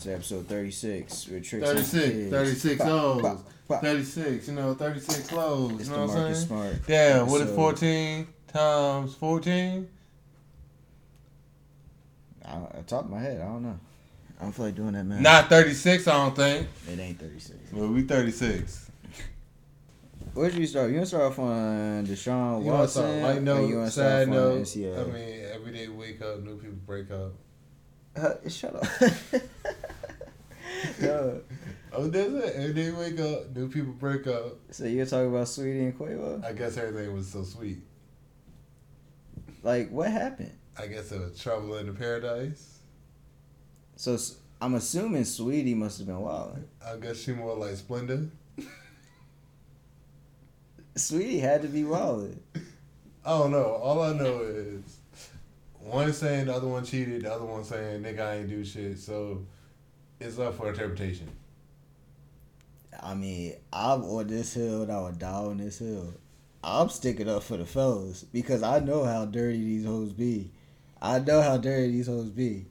to episode 36 with Tricks 36, 36 Pop, O's. pop, pop. 36, you know, 36 clothes. It's you the know what I'm saying? Smart. Yeah, what is episode. 14 times 14? I, I top of my head, I don't know. I don't feel like doing that, man. Not 36, I don't think. It ain't 36. But we 36. Where'd you start? You want to start off on Deshaun You want Watson? something light or note, you wanna start off note? on NCAA? I mean, every day we wake up, new people break up. Uh, shut up. no. Oh, that's it. Every day we wake up, new people break up. So you're talking about Sweetie and Quavo? I guess everything was so sweet. Like, what happened? I guess it was trouble in the paradise. So I'm assuming Sweetie must have been wild. I guess she more like Splenda. Sweetie had to be wild. I don't know. All I know is one saying the other one cheated, the other one saying nigga I ain't do shit. So it's up for interpretation. I mean, I'm on this hill and I would die on this hill. I'm sticking up for the fellas because I know how dirty these hoes be. I know how dirty these hoes be.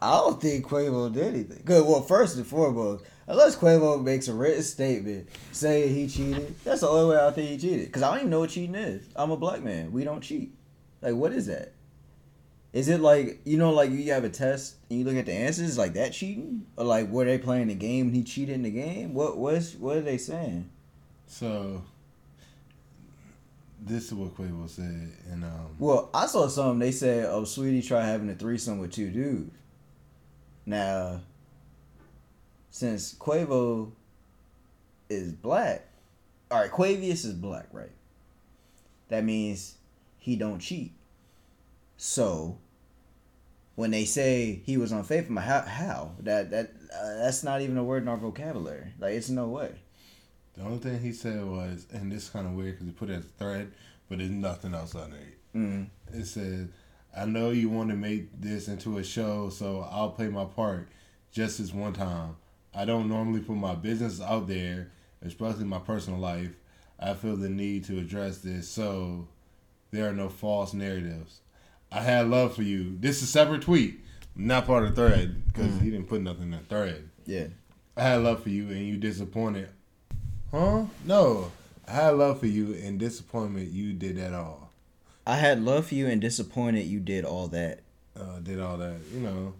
I don't think Quavo did anything. Good. Well, first and foremost, unless Quavo makes a written statement saying he cheated, that's the only way I think he cheated. Because I don't even know what cheating is. I'm a black man. We don't cheat. Like, what is that? Is it like you know, like you have a test and you look at the answers, like that cheating, or like were they playing the game and he cheated in the game? What what's what are they saying? So this is what Quavo said, and um, Well, I saw something. They said, "Oh, Sweetie try having a threesome with two dudes." Now, since Quavo is black, all right, Quavius is black, right? That means he don't cheat. So, when they say he was unfaithful, how how that that uh, that's not even a word in our vocabulary. Like, it's no way. the only thing he said was, and this is kind of weird because he put it as a thread, but there's nothing else under it. Mm. It says, I know you want to make this into a show, so I'll play my part just this one time. I don't normally put my business out there, especially my personal life. I feel the need to address this, so there are no false narratives. I had love for you. This is a separate tweet, not part of the thread, because he didn't put nothing in the thread. Yeah. I had love for you and you disappointed. Huh? No. I had love for you and disappointment you did that all. I had love for you and disappointed you did all that. uh, did all that, you know,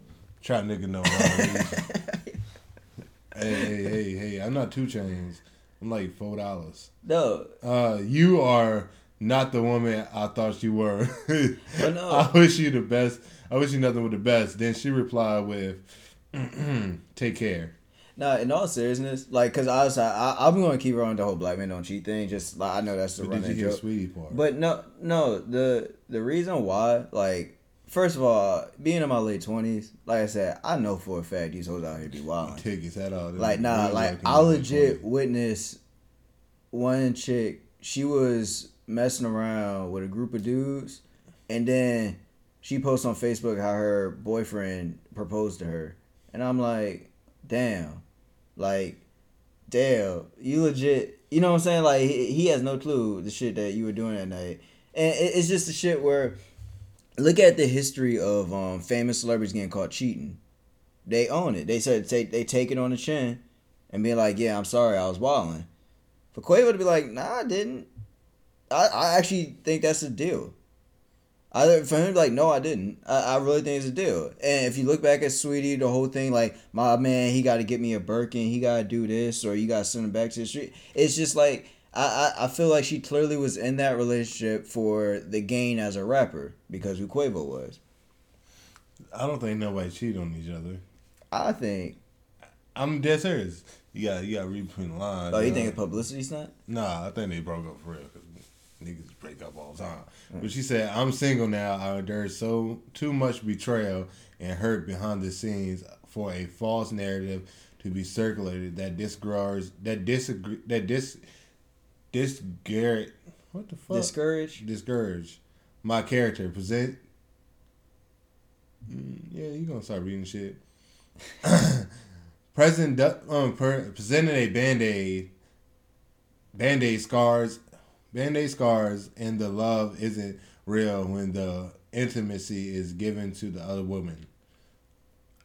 try nigga know. hey, hey, hey, hey! I'm not 2 Chainz. I'm like four dollars. no, Uh, you are not the woman I thought you were. But no. I wish you the best. I wish you nothing but the best. Then she replied with, "Take care." no. In all seriousness, like, cause I was, I, I'm going to keep on the whole black men don't cheat thing. Just like I know that's the But did you hear joke. Sweetie part? But no, no. The the reason why, like, first of all, being in my late twenties, like I said, I know for a fact these hoes out here be wild. tickets at all. Like nah, like I legit witnessed one chick. She was messing around with a group of dudes, and then she posts on Facebook how her boyfriend proposed to her, and I'm like, damn, like, damn, you legit. You know what I'm saying? Like he, he has no clue the shit that you were doing that night, and it, it's just the shit where. Look at the history of um, famous celebrities getting caught cheating they own it. They said take they take it on the chin and be like, yeah, I'm sorry, I was wilding. For Quavo to be like, nah, I didn't. I, I actually think that's a deal. I for him to be like, no, I didn't. I, I really think it's a deal. And if you look back at Sweetie, the whole thing like, my man, he got to get me a Birkin, he got to do this, or you got to send him back to the street. It's just like I, I I feel like she clearly was in that relationship for the gain as a rapper because who Quavo was. I don't think nobody cheated on each other. I think. I'm dead serious. You got you got to read between the lines. Oh, you know? think it's publicity stunt? Nah, I think they broke up for real niggas break up all the time. But she said, "I'm single now. I there's so too much betrayal and hurt behind the scenes for a false narrative to be circulated that discourage that disagree that dis discourage what the fuck Discouraged. discourage my character present." Mm, yeah, you gonna start reading shit. President Du- um, presented a band aid, band aid scars, band aid scars, and the love isn't real when the intimacy is given to the other woman.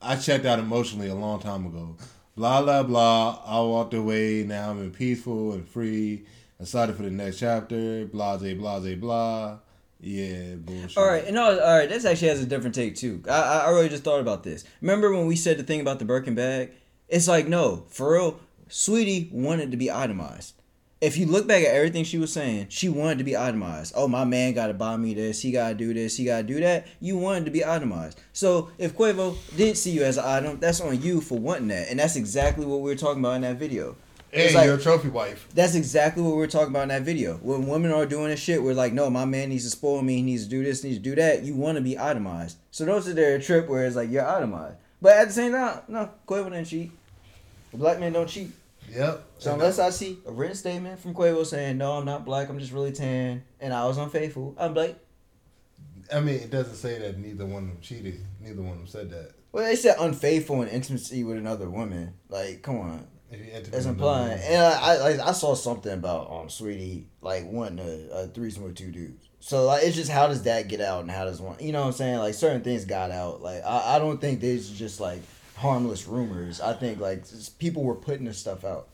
I checked out emotionally a long time ago. Blah blah blah. I walked away. Now I'm in peaceful and free. Excited for the next chapter. Blase blase blah. Yeah, bullshit. All right, no, all right. This actually has a different take too. I, I I really just thought about this. Remember when we said the thing about the Birkin bag? It's like no, for real. Sweetie wanted to be itemized. If you look back at everything she was saying, she wanted to be itemized. Oh, my man got to buy me this. He got to do this. He got to do that. You wanted to be itemized. So if Quavo did see you as an item, that's on you for wanting that, and that's exactly what we were talking about in that video. Hey, like- you're a trophy wife. That's exactly what we were talking about in that video. When women are doing this shit, we're like, no, my man needs to spoil me. He needs to do this, needs to do that. You want to be itemized. So those are their trip where it's like you're itemized. But at the same time, no, Quavo didn't cheat. Black men don't cheat. Yep. So unless I see a written statement from Quavo saying, no, I'm not black, I'm just really tan, and I was unfaithful, I'm like, I mean, it doesn't say that neither one of them cheated. Neither one of them said that. well, they said unfaithful in intimacy with another woman. Like, come on. That's implying. And I, I I saw something about um Sweetie like wanting a, a threesome with two dudes. So like it's just how does that get out and how does one you know what I'm saying? Like certain things got out. Like I, I don't think these are just like harmless rumors. I think like people were putting this stuff out.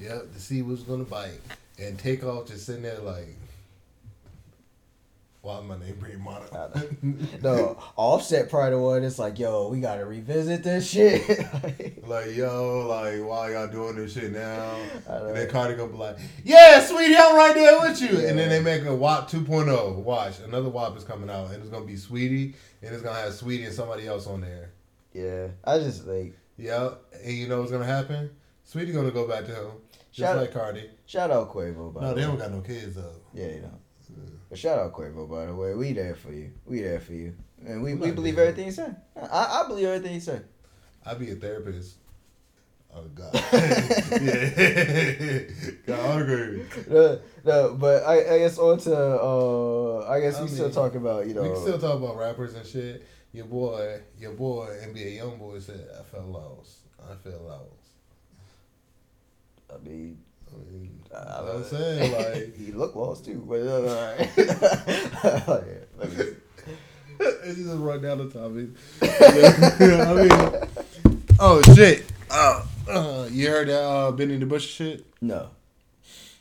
Yep, to see what's gonna bite. And take off just sitting there like why my name Brady Mono? The offset part of one it's like, yo, we gotta revisit this shit. Like, yo, like, why y'all doing this shit now? And then Cardi gonna be like, yeah, sweetie, I'm right there with you. And then they make a WAP 2.0. Watch, another WAP is coming out, and it's gonna be Sweetie, and it's gonna have Sweetie and somebody else on there. Yeah. I just like Yep, and you know what's gonna happen? Sweetie gonna go back to him, just Shout- like Cardi. shout out Quavo by No, they way. don't got no kids though. Yeah, you know. But shout out Quavo, by the way. We there for you. We there for you. And we, we believe everything you say. I, I believe everything you say. I'd be a therapist. Oh God. yeah. God, I agree. no, no, but I, I guess on to, uh, I guess I we still talk about, you know. We can still talk about rappers and shit. Your boy, your boy, NBA YoungBoy said, "I felt lost. I feel lost." I mean, I mean, I- that's what I'm saying, like, he looked lost too, but uh. Let me- it's just run down the topic. I mean, oh shit. Uh, uh, you heard that uh, Benny the Butcher shit? no,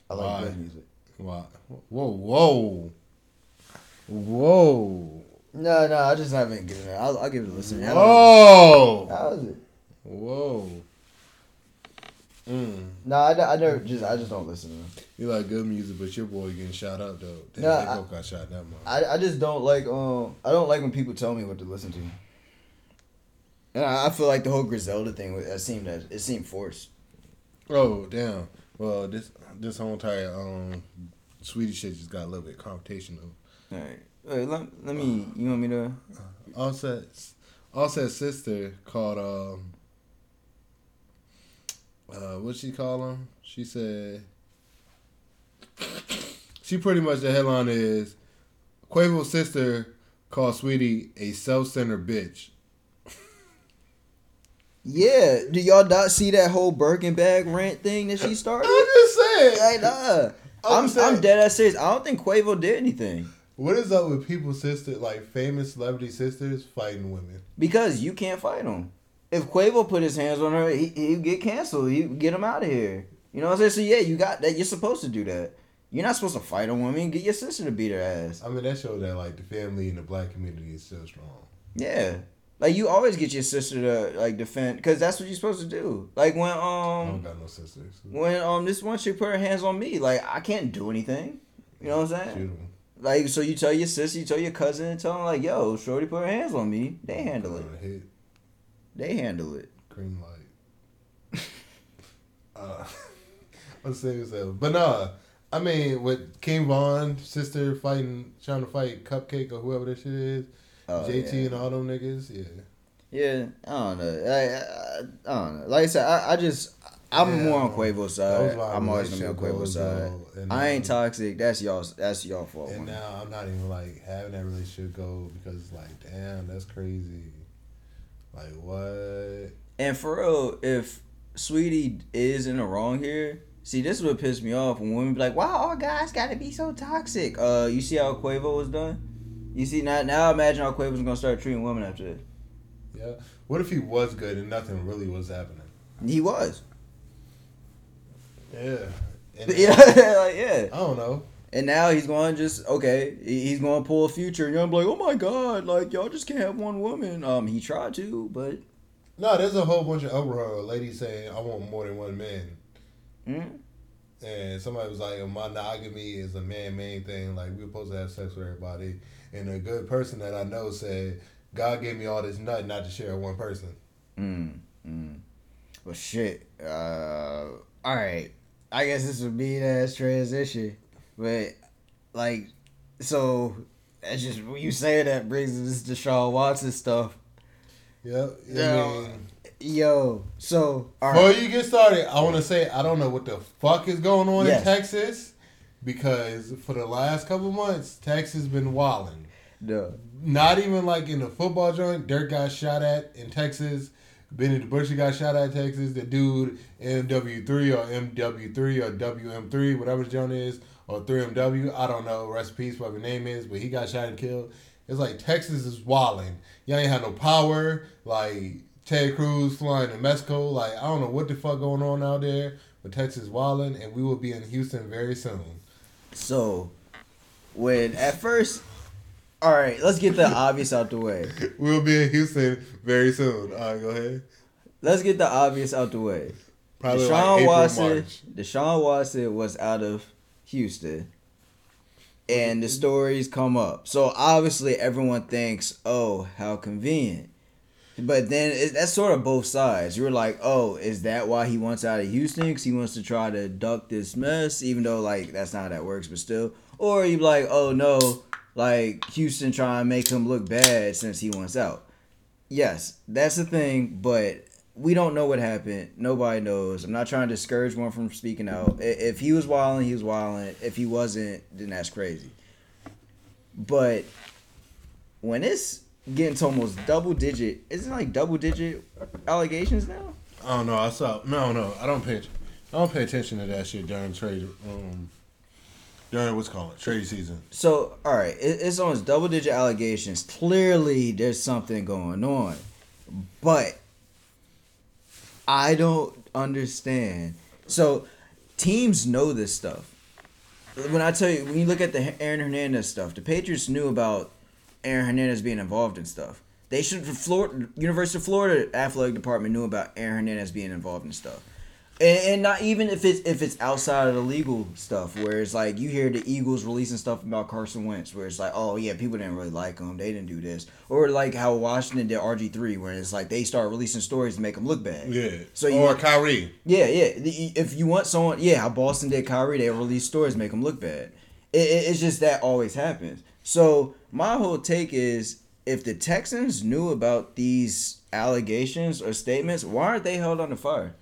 I like Why? good music. Wow. Whoa, whoa, whoa, No, no, I just haven't given it. I'll, I'll give it a listen. Whoa, how is it? whoa. Mm. No, I, I never just I just don't listen to them. You like good music, but your boy getting shot up though. Damn, they I- got shot that much. I, I just don't like um I don't like when people tell me what to listen to. And I, I feel like the whole Griselda thing it seemed that it seemed forced. Oh damn. Well, this this whole entire um Swedish shit just got a little bit confrontational. All right, Wait, let, let me. You want me to? Offset Offset's sister called um uh what she call him? She said she pretty much the headline is Quavo's sister called Sweetie a self-centered bitch. Yeah. Do y'all not see that whole Birkin bag rant thing that she started? I'm just saying. Like, nah. I'm, I'm I'm dead ass serious. I don't think Quavo did anything What is up with people's sisters, like famous celebrity sisters, fighting women? because you can't fight them. If Quavo put his hands on her, he he'd get canceled. He get him out of here. You know what I'm saying? So yeah, you got that. You're supposed to do that. You're not supposed to fight a woman. Get your sister to beat her ass. I mean, that shows that like the family in the black community is still strong. Yeah. Like you always get your sister to like defend because that's what you're supposed to do. Like when um, I don't got no sisters. when um this one chick put her hands on me, like I can't do anything. You know what I'm Shoot saying? Like so you tell your sister, you tell your cousin, tell them like, yo, Shorty put her hands on me. They handle it. Hit They handle it. green light. uh, what's that. But nah, I mean, with King Von sister fighting, trying to fight Cupcake or whoever that shit is, Oh, JT yeah. and all them niggas, yeah. Yeah, I don't know. I, I, I don't know. Like I said, I, I just I'm Yeah, more on Quavo's side. I'm always gonna be on Quavo's side. and I ain't toxic. That's y'all. That's y'all fault. And now I'm not even like having that relationship go because it's like, damn, that's crazy. Like what? And for real, if Sweetie is in the wrong here, see, this is what pissed me off when women be like, "Wow, all guys got to be so toxic." Uh, you see how Quavo was done? You see now, now imagine how Quavo's gonna start treating women after this. Yeah. What if he was good and nothing really was happening? He was. Yeah. And Yeah, like, yeah. I don't know. And now he's going to just okay. He's going to pull a future, and you're gonna be like, oh my god, like y'all just can't have one woman. Um, he tried to, but No, there's a whole bunch of uproar. Ladies saying I want more than one man, mm, and somebody was like, monogamy is a man-made thing. Like we're supposed to have sex with everybody. And a good person that I know said, God gave me all this nut not to share with one person. mm, mm. Well, shit. Uh, all right. I guess this would be that transition, but like, so that's just when you say that brings us to Deshaun Watson stuff. Yep. I Yeah. mean, Yo, so all Before you get started, I want to say I don't know what the fuck is going on Yes. in Texas because for the last couple months, Texas been wilding. No. Not even like in the football joint. Dirk got shot at in Texas. Benny the Butcher got shot at Texas. The dude MW3 or MW3 or WM3, whatever the joint is, or 3MW. I don't know. Peace, whatever his name is, but he got shot and killed. It's like Texas is walling. Y'all ain't had no power. Like Ted Cruz flying to Mexico. Like I don't know what the fuck going on out there, but Texas is wilding, and we will be in Houston very soon. So, when at first, all right, let's get the obvious out the way. We'll be in Houston very soon. All right, go ahead. Let's get the obvious out the way. Probably Deshaun like April, Watson, March. Deshaun Watson was out of Houston, and the stories come up. So obviously, everyone thinks, "Oh, how convenient." But then it, that's sort of both sides. You're like, "Oh, is that why he wants out of Houston? Because he wants to try to duck this mess?" Even though like that's not how that works, but still. Or you're like, "Oh no, like Houston trying to make him look bad since he wants out." Yes, that's the thing, but we don't know what happened. Nobody knows. I'm not trying to discourage one from speaking out. If he was wilding, he was wilding. If he wasn't, then that's crazy. But when it's getting to almost double digit, isn't it like double digit allegations now? I don't know. I saw. No, no. I don't pay. I don't pay attention to that shit during trade. Um, during what's called trade season. So, all right, it, it's almost double digit allegations. Clearly, there's something going on, but I don't understand. So, teams know this stuff. When I tell you, when you look at the Aaron Hernandez stuff, the Patriots knew about Aaron Hernandez being involved in stuff. They should, Florida, University of Florida athletic department knew about Aaron Hernandez being involved in stuff and, and not even if it's if it's outside of the legal stuff where it's like you hear the Eagles releasing stuff about Carson Wentz where it's like oh yeah people didn't really like him. They didn't do this. Or like how Washington did RG three where it's like they start releasing stories to make him look bad. Yeah. So you or want- Kyrie. yeah yeah. If you want someone yeah how Boston did Kyrie they release stories to make him look bad. It, it, it's just that always happens. So my whole take is if the Texans knew about these allegations or statements why aren't they held under fire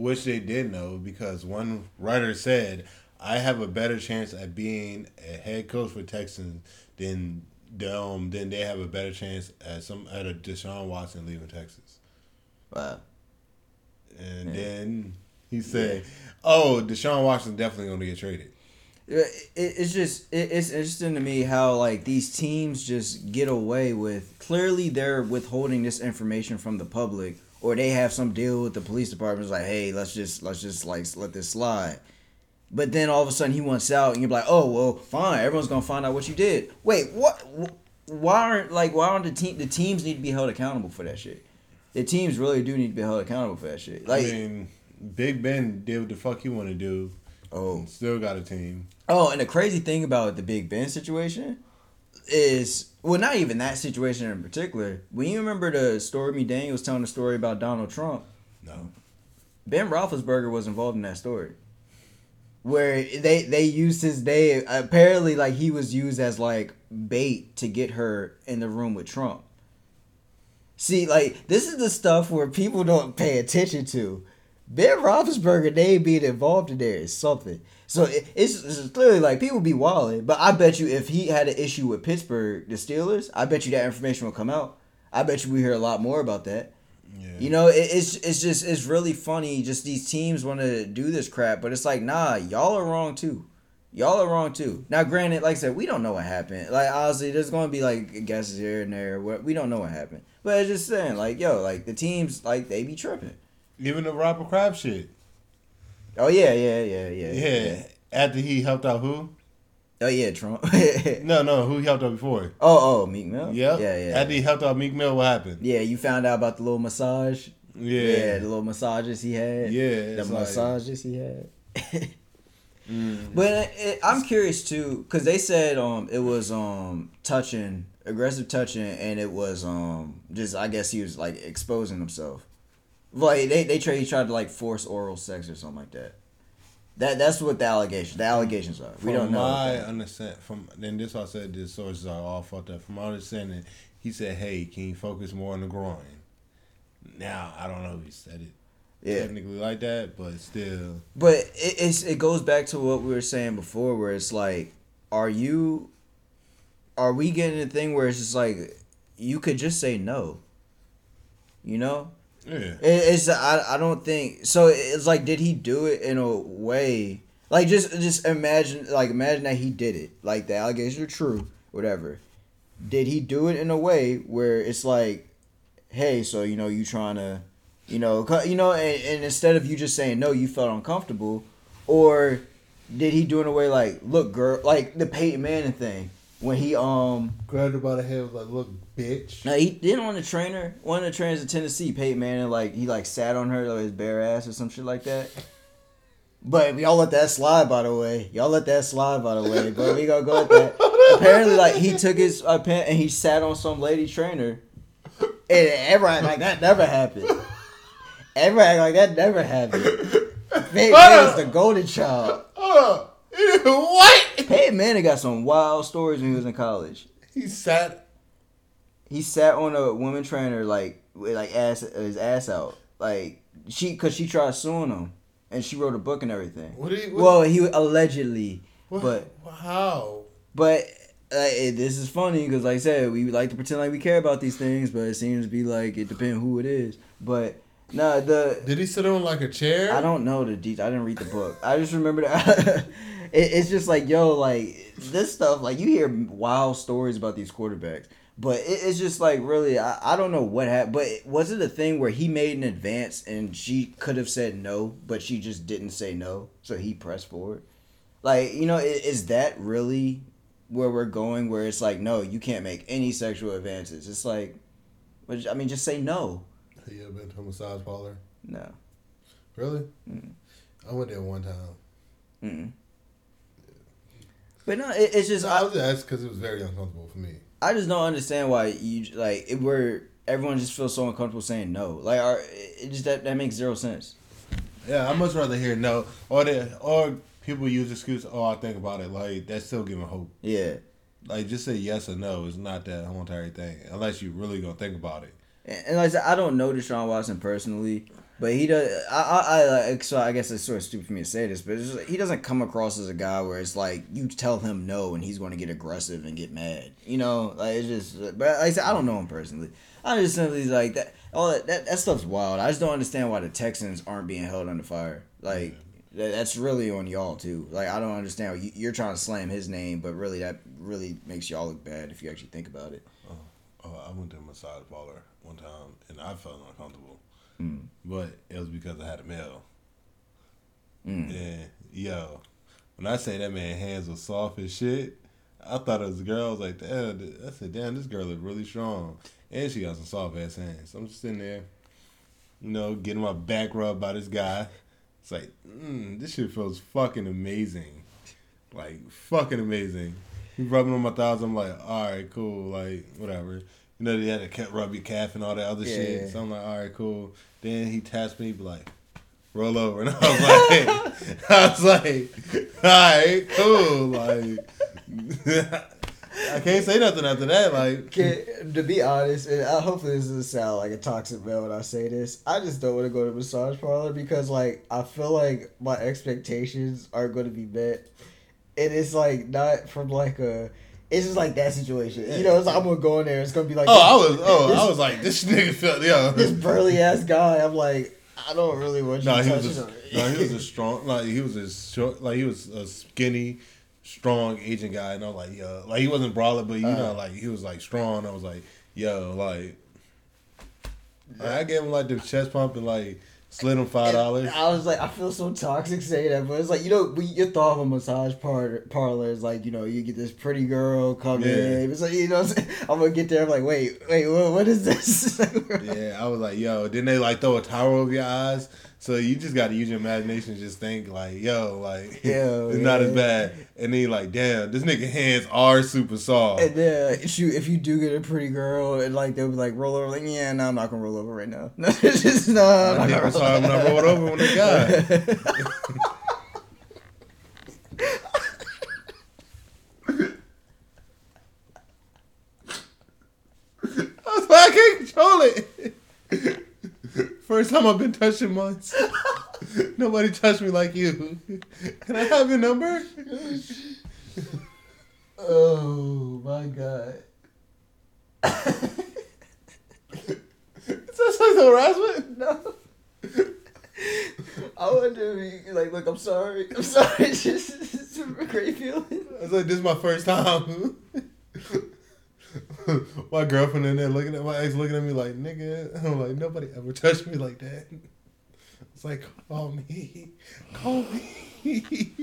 Which they did know because one writer said, "I have a better chance at being a head coach for Texans than um than they have a better chance at some at a Deshaun Watson leaving Texas." wow And then he said, "Oh, Deshaun Watson definitely going to get traded." It's just it's interesting to me how like these teams just get away with clearly they're withholding this information from the public or they have some deal with the police department it's like hey let's just let's just like let this slide. But then all of a sudden he wants out and you're like oh well fine everyone's gonna find out what you did. Wait what why aren't like why aren't the team the teams need to be held accountable for that shit? The teams really do need to be held accountable for that shit. Like I mean, Big Ben did what the fuck he want to do. oh. Still got a team. Oh, and the crazy thing about the Big Ben situation is well, not even that situation in particular. When you remember the story, me Daniel was telling the story about Donald Trump. No. Ben Roethlisberger was involved in that story, where they they used his day. Apparently, like he was used as like bait to get her in the room with Trump. See, like this is the stuff where people don't pay attention to. Ben Roethlisberger name being involved in there is something. So it, it's, it's clearly like people be wilding, but I bet you if he had an issue with Pittsburgh, the Steelers, I bet you that information will come out. I bet you we hear a lot more about that. Yeah. You know, it, it's it's just it's really funny. Just these teams want to do this crap, but it's like, nah, y'all are wrong too. Y'all are wrong too. Now, granted, like I said, we don't know what happened. Like honestly, there's going to be like guesses here and there. We we don't know what happened. But it's just saying, like, yo, like the teams, like they be tripping. Even the Robert Kraft shit. Oh yeah, yeah, yeah, yeah, Yeah. After he helped out who? Oh yeah, Trump. No, no, who he helped out before? Oh, oh, Meek Mill. Yep. Yeah, yeah. After he helped out Meek Mill, what happened? Yeah, you found out about the little massage. Yeah. Yeah, the little massages he had. Yeah, the like- massages he had. Mm. But it, it- I'm curious too, cause they said um it was um touching, aggressive touching, and it was um just I guess he was like exposing himself. Like they they tried he tried to like force oral sex or something like that. That that's what the allegations the allegations are. We From don't know. my understand from then this I said the sources are all fucked up. From my understanding, he said, "Hey, can you focus more on the groin?" Now I don't know if he said it Yeah. technically like that, but still, But it, it's it goes back to what we were saying before, where it's like, are you, are we getting a thing where it's just like, you could just say no. You know, yeah. it, it's I I don't think so. It's like, did he do it in a way like just just imagine like imagine that he did it like the allegations are true, whatever. Did he do it in a way where it's like, hey, so you know you trying to you know, you know, and, and instead of you just saying no, you felt uncomfortable, or did he do it in a way like, look, girl, like the Peyton Manning thing when he um, Grabbed her by the head, was like, "Look, bitch." now he didn't want the trainer, one of the trainers in Tennessee, Peyton Manning, like he like sat on her like his bare ass or some shit like that. But y'all let that slide, by the way. Y'all let that slide, by the way. But we gonna go with that. Apparently, like he took his uh, pen and he sat on some lady trainer, and everybody like that never happened. Everybody like that never happened. Peyton Manning was the golden child. What? Peyton Manning got some wild stories when he was in college. He sat. He sat on a woman trainer like with like ass his ass out like she cause she tried suing him and she wrote a book and everything. What? Did he, what Well, he allegedly, what, but how? but uh, it, this is funny because like I said, we like to pretend like we care about these things, but it seems to be like it depends who it is. But nah, the Did he sit on like a chair? I don't know the details. I didn't read the book. I just remember that. it, it's just like yo, like this stuff. Like you hear wild stories about these quarterbacks, but it, it's just like really, I, I don't know what happened. But was it a thing where he made an advance and she could have said no, but she just didn't say no, so he pressed forward? Like you know, is that really where we're going? Where it's like, no, you can't make any sexual advances. It's like, I mean, just say no. Have you ever been to a massage parlor? No. Really? Mm. I went there one time. Mm-mm. But no, it, it's just No, I was asked because it was very uncomfortable for me. I just don't understand why you like it where everyone just feels so uncomfortable saying no. Like, are, it just that that makes zero sense. Yeah, I much rather hear no, or the or people use excuse. Oh, I think about it. Like that's still giving hope. Yeah, Like just say yes or no. It's not that whole entire thing unless you really gonna think about it. and, and like I said, I don't know Deshaun Watson personally, but he does. I I, I like so I guess it's sort of stupid for me to say this, but just, he doesn't come across as a guy where it's like you tell him no and he's going to get aggressive and get mad. You know, like it's just. Uh, but like I said, I don't know him personally. I just simply like that. All that, that that stuff's wild. I just don't understand why the Texans aren't being held under fire. Like that, that's really on y'all too. Like I don't understand. You, you're trying to slam his name, but really that really makes y'all look bad if you actually think about it. Oh, oh I went to a massage parlor one time and I felt uncomfortable, Mm. but it was because I had a male. Mm. And yo, when I say that man hands was soft as shit, I thought it was a girl. I was like, damn. I said, damn, this girl look really strong, and she got some soft ass hands. So I'm just sitting there, you know, getting my back rubbed by this guy. It's like, mm, this shit feels fucking amazing, like fucking amazing. He rubbing on my thighs. I'm like, all right, cool, like whatever. You know, they had to rub your calf and all that other Yeah. shit. So I'm like, all right, cool. Then he taps me, be like, roll over, and I was like, I was like, all right, cool, like. I can't say nothing after that. Like, Can, to be honest, and I, hopefully this doesn't sound like a toxic male when I say this. I just don't want to go to massage parlor because, like, I feel like my expectations aren't going to be met, and it's like not from like a. It's just like that situation, you know. It's like I'm gonna go in there. It's gonna be like, oh, I was, oh, this, I was like, this nigga felt, yo. this burly ass guy. I'm like, I don't really want you No, to he touch was a, him. no, he was a strong, like he was a short, like he was a skinny, strong Asian guy, and I was like, yo, like he wasn't brawler, but you know, Uh. like he was like strong. I was like, yo, like I gave him like the chest pump and like slid him five dollars. I was like, I feel so toxic saying that, but it's like you know, we, your thought of a massage par- parlor is like you know, you get this pretty girl come Yeah. in. It's like you know, what I'm. I'm gonna get there. I'm like, wait, wait, what, what is this? Yeah, I was like, yo. Then they like throw a towel over your eyes, so you just got to use your imagination. and Just think like, yo, like Yo, it's not as bad. And then you're like, damn, this nigga hands are super soft. And then shoot, if you do get a pretty girl, and like they'll be like roll over, like yeah, no, I'm not gonna roll over right now. No, it's just no. I'm My not dick gonna was roll hard when I rolled over when they got. I was like, I can't control it. First time I've been touched in months. Nobody touched me like you. Can I have your number? oh my god. Is that sexual harassment? No. I wonder if you like, look, I'm sorry. I'm sorry. It's just it's a great feeling. I was like, this is my first time. my girlfriend in there looking at my ex looking at me like, nigga. I'm like, nobody ever touched me like that. It's like, call me. Call me.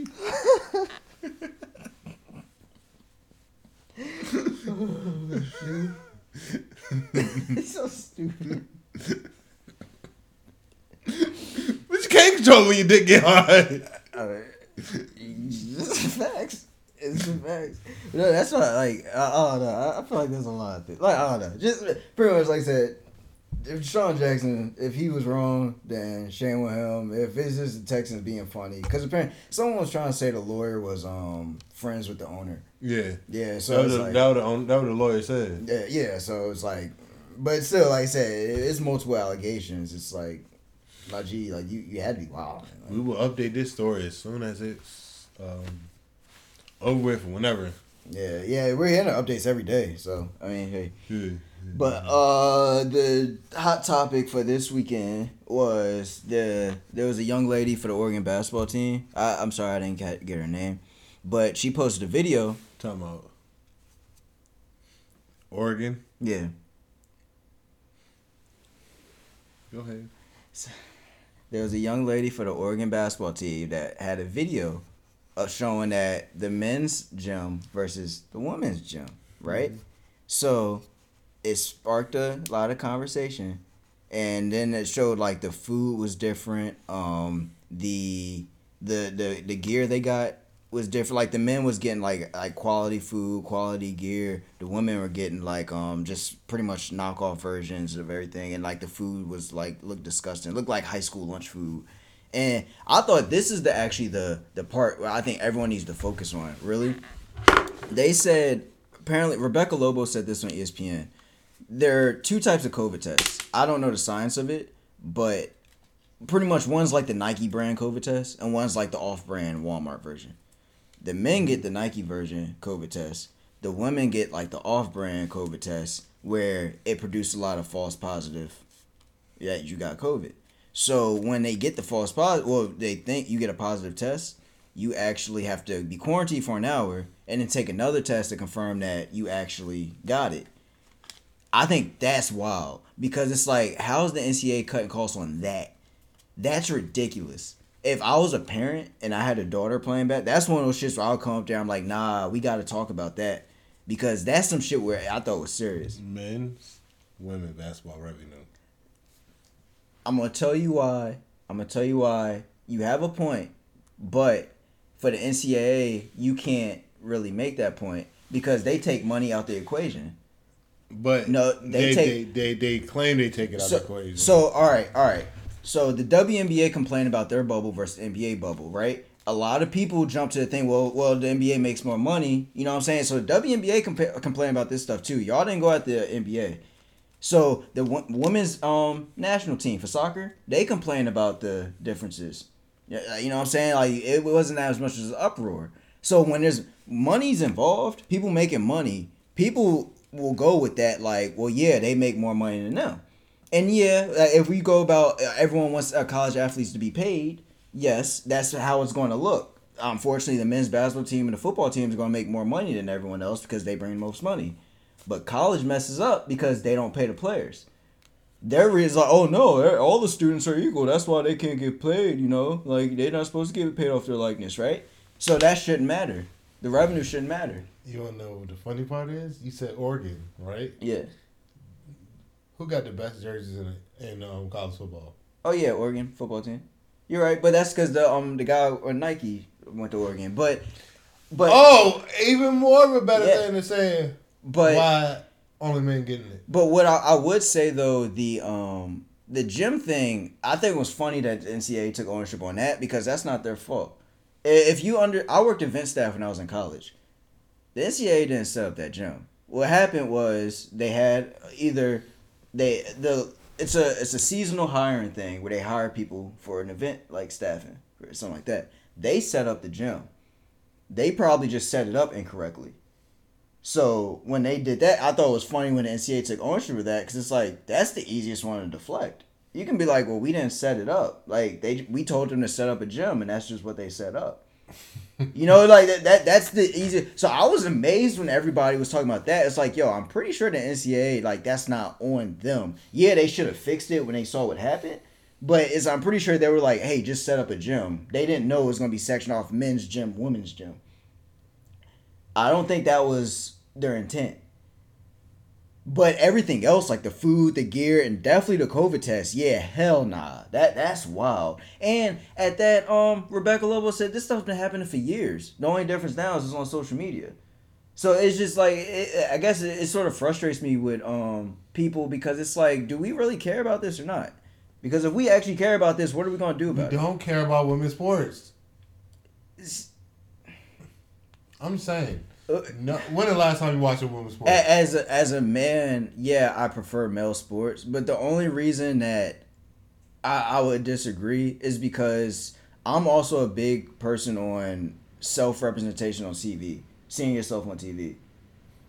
it's so stupid. but you can't control when your dick get hard. Alright. Facts. It's the facts. No, that's why. Like, I, I don't know. I, I feel like there's a lot of things. Like, I don't know. Just pretty much like I said. If Sean Jackson, if he was wrong, then shame with him. If it's just the Texans being funny, because apparently someone was trying to say the lawyer was um friends with the owner. Yeah. Yeah, That so was, it's the, like, that, was the, that was the lawyer said. yeah, yeah, so it's like, but still, like I said, it- it's multiple allegations. It's like, like, gee, like you, you had to be wild. We will update this story as soon as it's um, over with, whenever. Yeah, yeah, we're getting updates every day. So I mean, hey, Yeah. but uh, the hot topic for this weekend was the there was a young lady for the Oregon basketball team. I, I'm sorry I didn't get, get her name, but she posted a video. Talking about Oregon. Yeah, Go ahead. there was a young lady for the Oregon basketball team that had a video showing that the men's gym versus the women's gym, right? So it sparked a lot of conversation, and then it showed like the food was different. Um, the the the the gear they got was different. Like the men was getting like like quality food, quality gear. The women were getting like um just pretty much knockoff versions of everything, and like the food was like looked disgusting. It looked like high school lunch food. And I thought this is the actually the the part where I think everyone needs to focus on. Really, they said apparently Rebecca Lobo said this on ESPN. There are two types of COVID tests. I don't know the science of it, but pretty much one's like the Nike brand COVID test, and one's like the off-brand Walmart version. The men get the Nike version COVID test. The women get like the off-brand COVID test, where it produced a lot of false positive that you got COVID. So when they get the false positive, well, they think you get a positive test. You actually have to be quarantined for an hour and then take another test to confirm that you actually got it. I think that's wild because it's like, how's the NCAA cutting costs on that? That's ridiculous. If I was a parent and I had a daughter playing back, that's one of those shits where I'll come up there. I'm like, nah, we got to talk about that because that's some shit where I thought was serious. Men's, women basketball revenue. I'm gonna tell you why. I'm gonna tell you why. You have a point, but for the NCAA, you can't really make that point because they take money out the equation. But No, they they take- they, they they claim they take it out of the equation. so all right, all right. So the WNBA complained about their bubble versus NBA bubble, right? A lot of people jump to the thing, well, well, the NBA makes more money. You know what I'm saying? So the WNBA compa- complain about this stuff too. Y'all didn't go at the NBA. So the wo- women's um national team for soccer, they complain about the differences. You know what I'm saying? Like it wasn't as much as an uproar. So when there's money's involved, people making money, people will go with that. Like, well, yeah, they make more money than them. And yeah, if we go about uh, everyone wants uh, college athletes to be paid, yes, that's how it's going to look. Unfortunately, the men's basketball team and the football team is going to make more money than everyone else because they bring the most money. But college messes up because they don't pay the players. their reason like, oh no, all the students are equal. That's why they can't get paid. You know, like they're not supposed to get paid off their likeness, right? So that shouldn't matter. The revenue shouldn't matter. You wanna know what the funny part is? You said Oregon, right? Yeah. Who got the best jerseys in in um, college football? Oh yeah, Oregon football team. You're right, but that's because the um the guy or Nike went to Oregon. But but oh, even more of a better Yeah. thing to say but why only men getting it. But what I, I would say though, the um the gym thing, I think it was funny that the NCAA took ownership on that because that's not their fault. If you under, I worked event staff when I was in college. The NCAA didn't set up that gym. What happened was they had either they the it's a it's a seasonal hiring thing where they hire people for an event like staffing or something like that. They set up the gym. They probably just set it up incorrectly. So when they did that, I thought it was funny when the NCAA took ownership of that because it's like that's the easiest one to deflect. You can be like, well, we didn't set it up. Like they, we told them to set up a gym, and that's just what they set up. you know, like that, that. That's the easy. So I was amazed when everybody was talking about that. It's like, yo, I'm pretty sure the NCAA, like, that's not on them. Yeah, they should have fixed it when they saw what happened. But it's, I'm pretty sure they were like, hey, just set up a gym. They didn't know it was gonna be sectioned off men's gym, women's gym. I don't think that was their intent. But everything else, like the food, the gear, and definitely the COVID test, yeah, hell nah. That that's wild. And at that, um, Rebecca Lobo said this stuff's been happening for years. The only difference now is it's on social media. So it's just like it, I guess it, it sort of frustrates me with um people because it's like, do we really care about this or not? Because if we actually care about this, what are we gonna do We about it? don't care about women's sports. It's- I'm saying. Uh, No, when the last time you watched a women's sport? As a, as a man, yeah, I prefer male sports, but the only reason that I, I would disagree is because I'm also a big person on self representation on TV, seeing yourself on TV.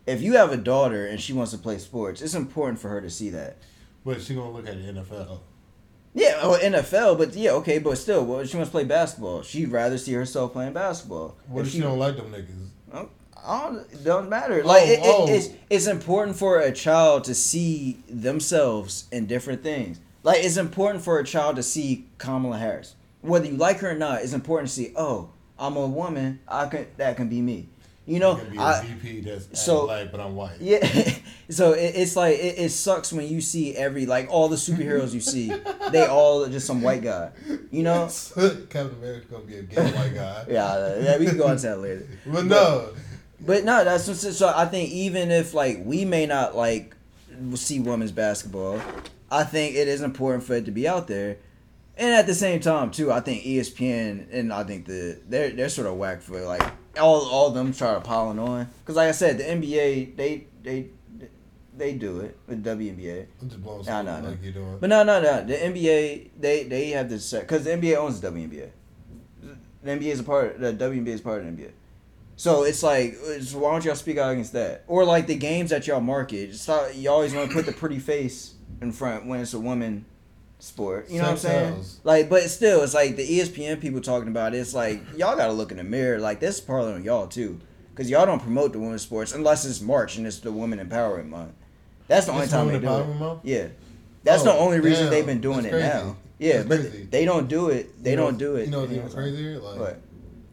If you have a daughter and she wants to play sports, it's important for her to see that. But she gonna look at the NFL. Yeah, or NFL, but yeah, okay, but still, well, she wants to play basketball. She'd rather see herself playing basketball. What If if she don't like them niggas? I don't, it don't matter. Like it, it- oh. it's it's important for a child to see themselves in different things. Like it's important for a child to see Kamala Harris, whether you like her or not. It's important to see. Oh, I'm a woman. I can that can be me. You know, You can be a I, VP that's so- so, black, but I'm white. yeah. so it, it's like it, it sucks when you see every like all the superheroes you see, they all are just some white guy. You know. Captain America gonna be a gay white guy. Yeah, yeah, we can go into that later. But no, But no, that's so. I think even if like we may not like see women's basketball, I think it is important for it to be out there. And at the same time, too, I think ESPN and I think the they're they're sort of whack for like all all of them try to piling on because like I said, the NBA they they they do it with WNBA. I'm just blowing Nah, nah, nah. like. But no, no, no. The NBA, they they have this because the NBA owns the WNBA. The NBA is a part. The WNBA is part of the NBA. So it's like, why don't y'all speak out against that? Or like the games that y'all market. Stop, you always want to put the pretty face in front when it's a woman sport. You know Sex what I'm saying? sells. Like, but still, it's like the ESPN people talking about it. It's like y'all got to look in the mirror. Like this is partly on y'all too, because y'all don't promote the women's sports unless it's March and it's the Women Empowerment Month. That's the only It's time they do it. Month? Yeah, that's the Oh, only reason damn, they've been doing that's it crazy. now. Yeah, That's but crazy. they don't do it. They You know- don't do it. You know what's any even other time. crazier? Like What?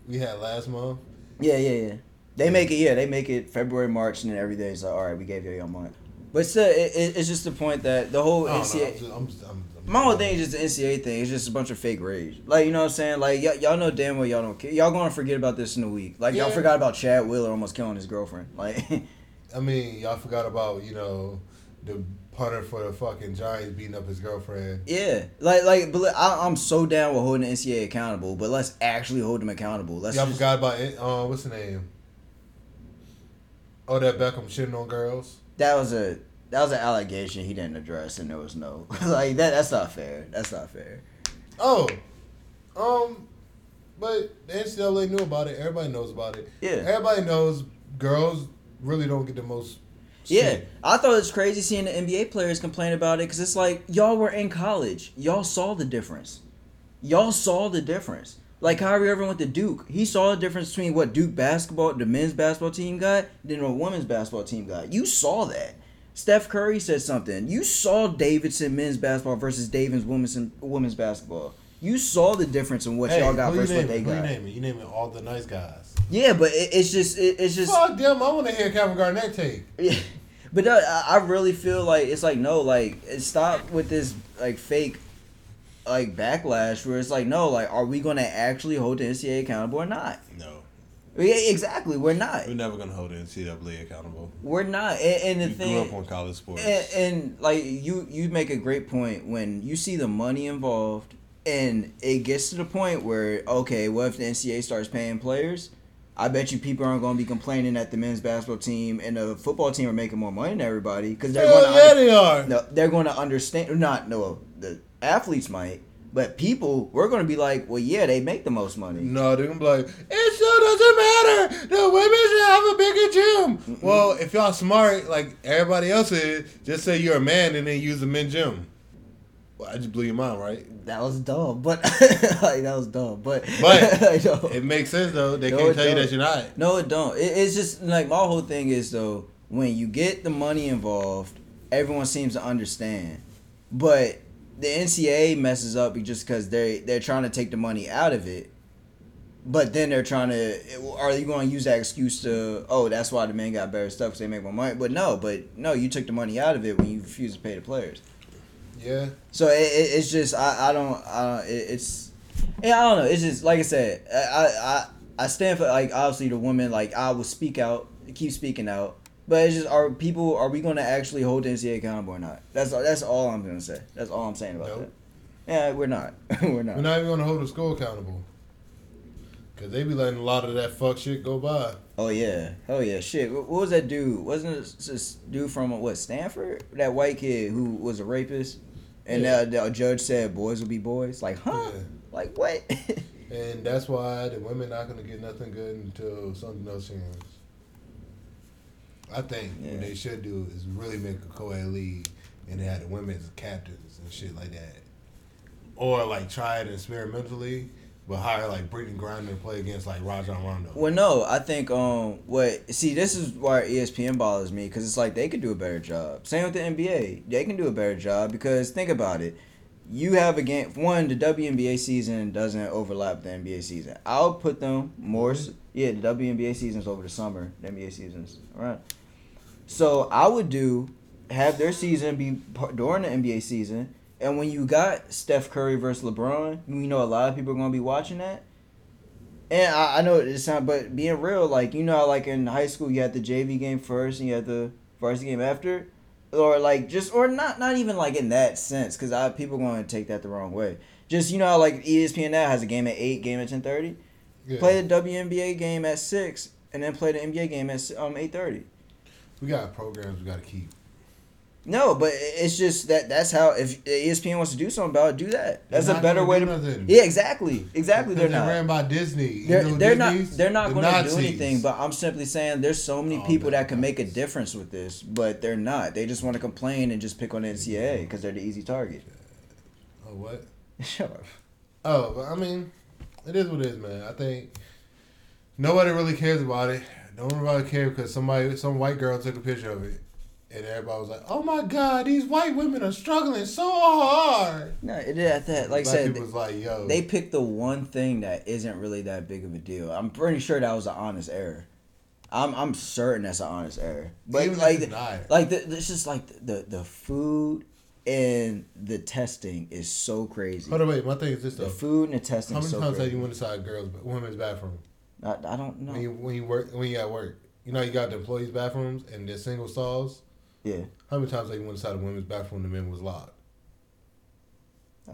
we had last month. Yeah, yeah, yeah. They make it. Yeah, they make it February, March, and then every day is like, all right, we gave you your month. But still, uh, it, it, it's just the point that the whole. NCAA. I'm I'm just, I'm, I'm My whole thing is just the NCAA thing. It's just a bunch of fake rage. Like, you know what I'm saying? Like, y- y'all know damn well y'all don't care. Y'all gonna forget about this in a week. Like, y'all forgot about Chad Wheeler almost killing his girlfriend. Like, I mean, y'all forgot about you know the punter for the fucking Giants beating up his girlfriend. yeah. Like, like, but I, I'm so down with holding the NCAA accountable, but let's actually hold them accountable. Let's Y'all just, forgot about it. Uh, what's the name? Oh, that Beckham shitting on girls. that was a that was an allegation he didn't address, and there was no like that. That's not fair. That's not fair. Oh, um, but the NCAA knew about it. Everybody knows about it. Yeah. Everybody knows girls really don't get the most. Yeah. I thought it was crazy seeing the NBA players complain about it because it's like y'all were in college, y'all saw the difference, y'all saw the difference. Like Kyrie Irving went to Duke, he saw the difference between what Duke basketball, the men's basketball team got, than what women's basketball team got. You saw that. Steph Curry said something. You saw Davidson men's basketball versus Davidson women's women's basketball. You saw the difference in what Hey, y'all got you versus what they Who you got. naming? You naming all the nice guys. Yeah, but it, it's just it, it's just Fuck them. I want to hear Kevin Garnett take. Yeah, but uh, I I really feel like it's like no, like stop with this like fake, like backlash where it's like no, like are we gonna actually hold the NCAA accountable or not? No, Yeah, exactly, we're not. we're never gonna hold the NCAA accountable. We're not. And, and the We thing, grew up on college sports. and, and like you, you make a great point when you see the money involved, and it gets to the point where okay, what if the NCAA starts paying players? I bet you people aren't going to be complaining that the men's basketball team and the football team are making more money than everybody because they're Hell going to yeah, they are. No, they're going to understand. Not no, the athletes might, but people we're going to be like, well, yeah, they make the most money. No, they're gonna be like, it still doesn't matter. The women should have a bigger gym. Well, if y'all smart like everybody else is, just say you're a man and then use the men's gym. Well, I just blew your mind, right? That was dumb, but like that was dumb, but But. It makes sense though. They No, can't tell you don't. that you're not. no, it don't. It, it's just like my whole thing is though when you get the money involved, everyone seems to understand, but the NCAA messes up just because they they're trying to take the money out of it. But then they're trying to. Are you going to use that excuse to? Oh, that's why the men got better stuff because they make more money. But no, but no, you took the money out of it when you refused to pay the players. Yeah. So it, it, it's just I, I don't I don't, it, it's yeah I don't know it's just like I said I, I I stand for like obviously the women like I will speak out keep speaking out but it's just are people are we going to actually hold the NCAA accountable or not that's that's all I'm gonna say that's all I'm saying about Nope. that yeah we're not we're not We're not even gonna hold the school accountable. Cause they be letting a lot of that fuck shit go by. Oh yeah hell yeah shit what, what was that dude wasn't it this dude from what Stanford that white kid who was a rapist and Yeah. uh, the judge said boys will be boys like huh Yeah. like what And that's why the women not gonna get nothing good until something else changes. I think Yeah. what they should do is really make a co-ed league and have the women as captains and shit like that. Or like try it experimentally, but hire like Brittney Griner to play against like Rajon Rondo. Well, no, I think um, what see this is why ESPN bothers me because it's like they could do a better job. Same with the NBA, they can do a better job because think about it. You have a game. One, the WNBA season doesn't overlap the NBA season. I'll put them more. Yeah, the WNBA season's over the summer. The NBA season's right. So I would do have their season be during the NBA season, and when you got Steph Curry versus LeBron, you know a lot of people are gonna be watching that. And I, I know it sound, but being real, like you know, how, like in high school, you had the JV game first, and you had the varsity game after, or like just, or not, not even like in that sense, because I people going to take that the wrong way. Just you know, how, like ESPN now has a game at eight, game at ten thirty. Yeah. Play the WNBA game at six, and then play the NBA game at um eight thirty. We got programs we gotta keep. No, but it's just that that's how if ESPN wants to do something about it, do that. That's a better way to. nothing. Yeah, exactly, exactly. Because They're not. ran by Disney. You They're, know they're not they're not going to do anything but i'm simply saying there's so many Oh, people man, that can make a difference with this but they're not they just want to complain and just pick on ncaa because they're the easy target Oh what? up Oh, but I mean, it is what it is, man. I think nobody really cares about it. Nobody care because somebody, some white girl took a picture of it, and everybody was like, "Oh my God, these white women are struggling so hard." no it is at that like I said was like, "Yo, they picked the one thing that isn't really that big of a deal. I'm pretty sure that was an honest error. I'm, I'm certain that's an honest error. But even like like the, it's just like the the food and the testing is so crazy. Hold on, wait. My thing is this the food and the testing How many so times have you went inside girls' women's bathroom? I, I don't know. When you when you work when you at work? You know you got the employees' bathrooms and they're single stalls. Yeah How many times have you went inside the women's bathroom and the men was locked? I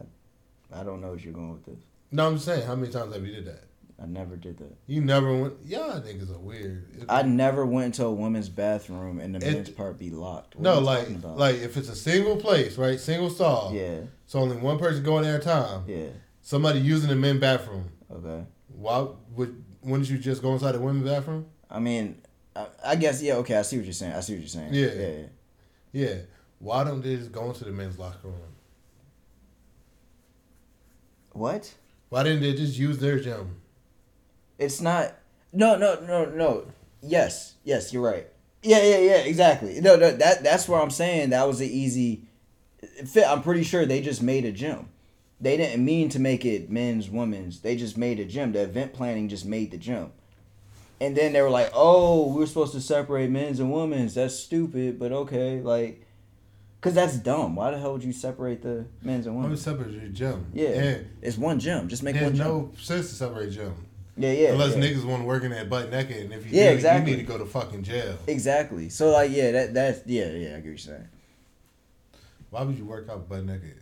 I don't know what you're going with this. No, I'm just saying. How many times have you did that? I never did that. You never went. Y'all niggas are weird. It- I never went into a women's bathroom and the It- men's part be locked. What no, like like if it's a single place, right? Single stall. yeah, So only one person going there at a time. yeah, Somebody using the men's bathroom. okay. Why would wouldn't you just go inside the women's bathroom? I mean, I, I guess yeah. Okay, I see what you're saying. I see what you're saying. Yeah. yeah. yeah. Yeah. Why don't they just go into the men's locker room? What? Why didn't they just use their gym? It's not. No, no, no, no. Yes, yes, you're right. Yeah, yeah, yeah, exactly. No, no, that that's where I'm saying that was an easy fit. I'm pretty sure they just made a gym. They didn't mean to make it men's, women's. They just made a gym. The event planning just made the gym. And then they were like, "Oh, we're supposed to separate men's and women's. That's stupid, but okay." Like, cause that's dumb. Why the hell would you separate the men's and women's? separate your gym. Yeah, And it's one gym. Just make there's one gym. no sense to separate gym. yeah, yeah. Unless yeah. niggas want working at butt naked, and if you Yeah, do, exactly. you need to go to fucking jail. Exactly. So like, yeah, that that's yeah, yeah. I get what you're saying. Why would you work out butt naked?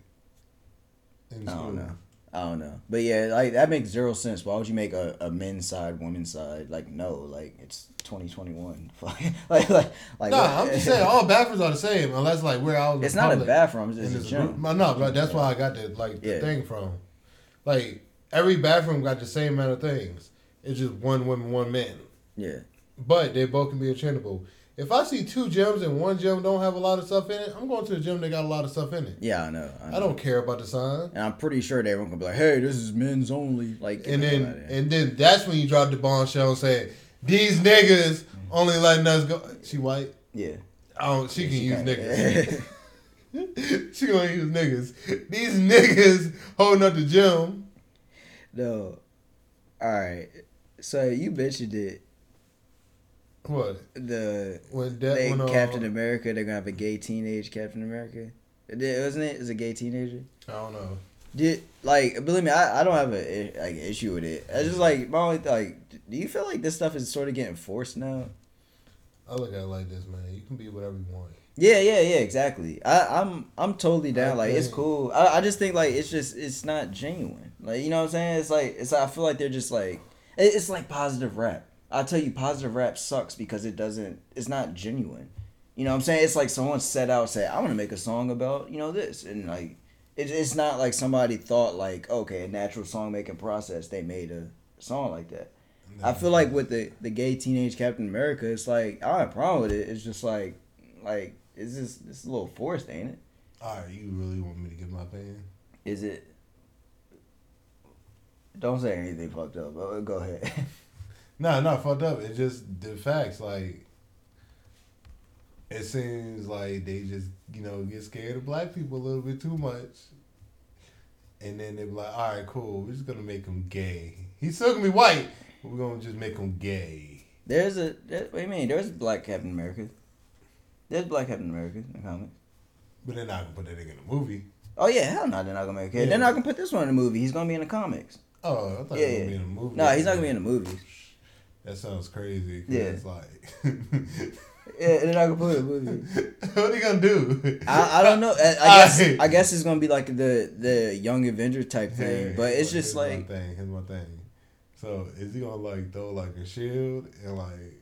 In I school? don't know. I don't know. But yeah, like that makes zero sense. Why would you make a, a men's side, women's side? Like no, like it's twenty twenty one. like like like No, I'm just saying all bathrooms are the same unless like we're out. It's not a bathroom, it's just a gym. No, no, but that's why I got the like the Yeah. thing from. Like every bathroom got the same amount of things. It's just one woman, one man. Yeah. But they both can be interchangeable. If I see two gyms and one gym don't have a lot of stuff in it, I'm going to the gym that got a lot of stuff in it. Yeah, I know. I, know. I don't care about the sign. And I'm pretty sure they won't be like, "Hey, this is men's only." Like, And then hell outta here. and then that's when you drop the bombshell and say, These niggas only letting us go She white? yeah, Oh, she can she use niggas. she gonna use niggas. These niggas holding up the gym. no. All right. So you mentioned it. What? The When that they, when, uh, Captain America, they're gonna have a gay teenage Captain America. It- Wasn't it? Is a gay teenager? I don't know. Did like believe me, I, I don't have a like issue with it. I just like my only like. Do you feel like this stuff is sort of getting forced now? I look at it like this, man. You can be whatever you want. Yeah, yeah, yeah, exactly. I, I'm I'm totally down. Like it's cool. I, I just think like it's just it's not genuine. Like you know what I'm saying? It's like it's I feel like they're just like it's like positive rap. I tell you, positive rap sucks because it doesn't. It's not genuine. You know what I'm saying? It's like someone set out say I want to make a song about you know this and like it, it's not like somebody thought like okay a natural song making process they made a song like that. I feel like with the the gay teenage Captain America, it's like I don't have a problem with it. It's just like like it's just it's a little forced, ain't it? All right, you really want me to give my opinion? Is it? Don't say anything fucked up. But go ahead. No, not fucked up. It's just the facts. Like, it seems like they just, you know, get scared of black people a little bit too much. And then they be like, all right, cool. We're just going to make him gay. He's still going to be white, but we're going to just make him gay. There's a there, what do you mean? There's a black Captain America. There's black Captain America in the comics. But they're not going to put that nigga in the movie. Oh yeah, hell no, they're not gonna make it. Yeah. They're not gonna put this one in the movie. He's gonna be in the comics. Oh, I thought Yeah, he was going to yeah. be in the movie. No, he's not gonna be in the movies. That sounds crazy. Yeah. It's like, Yeah, they're not gonna put it what are you to do? I, I don't know. I, I guess Alright. I guess it's gonna be like the the Young Avenger type thing, Hey, but it's here's just my like thing. Here's my thing. So is he gonna like throw like a shield and like,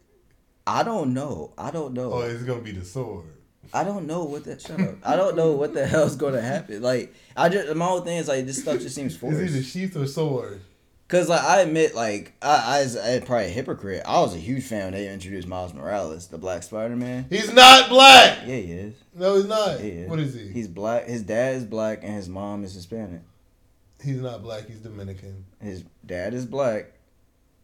I don't know. I don't know. Oh, it's gonna be the sword? I don't know what that. Shut up. I don't know what the hell's gonna happen. Like I just my whole thing is like this stuff just seems forced. Is either sheath or sword? Cause like I admit like I I was I, probably a hypocrite. I was a huge fan when they introduced Miles Morales, the Black Spider Man. He's not black. Yeah, he is. No, he's not. He is. What is he? He's black. His dad is black and his mom is Hispanic. He's not black. He's Dominican. His dad is black,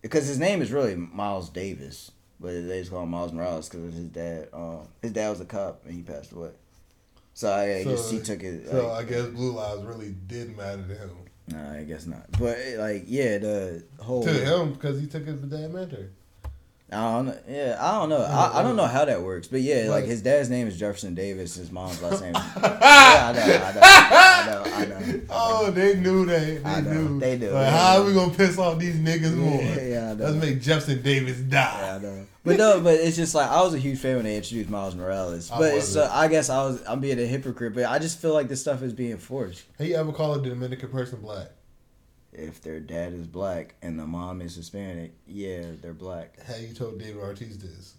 because his name is really Miles Davis, but they just call him Miles Morales because his dad. Um, his dad was a cop and he passed away. So I, I guess he took it. So like- I guess blue lives really did matter to him. Nah, I guess not. But like, yeah, the whole. To him because he took his dad mentor. I don't know. Yeah, I don't know. I, I don't know how that works. But yeah, like his dad's name is Jefferson Davis. His mom's last name. yeah, I know. I know. I know. I know. Oh, they knew that. They I know. knew. They knew. Like, how are we gonna piss off these niggas more? Yeah, yeah, I know. Let's make Jefferson Davis die. Yeah, I know. But no, but it's just like I was a huge fan when they introduced Miles Morales. I But it's uh. I guess I was I'm being a hypocrite, but I just feel like this stuff is being forced. Have you ever called a Dominican person black? If their dad is black and the mom is Hispanic, yeah, they're black. How you told David Ortiz this?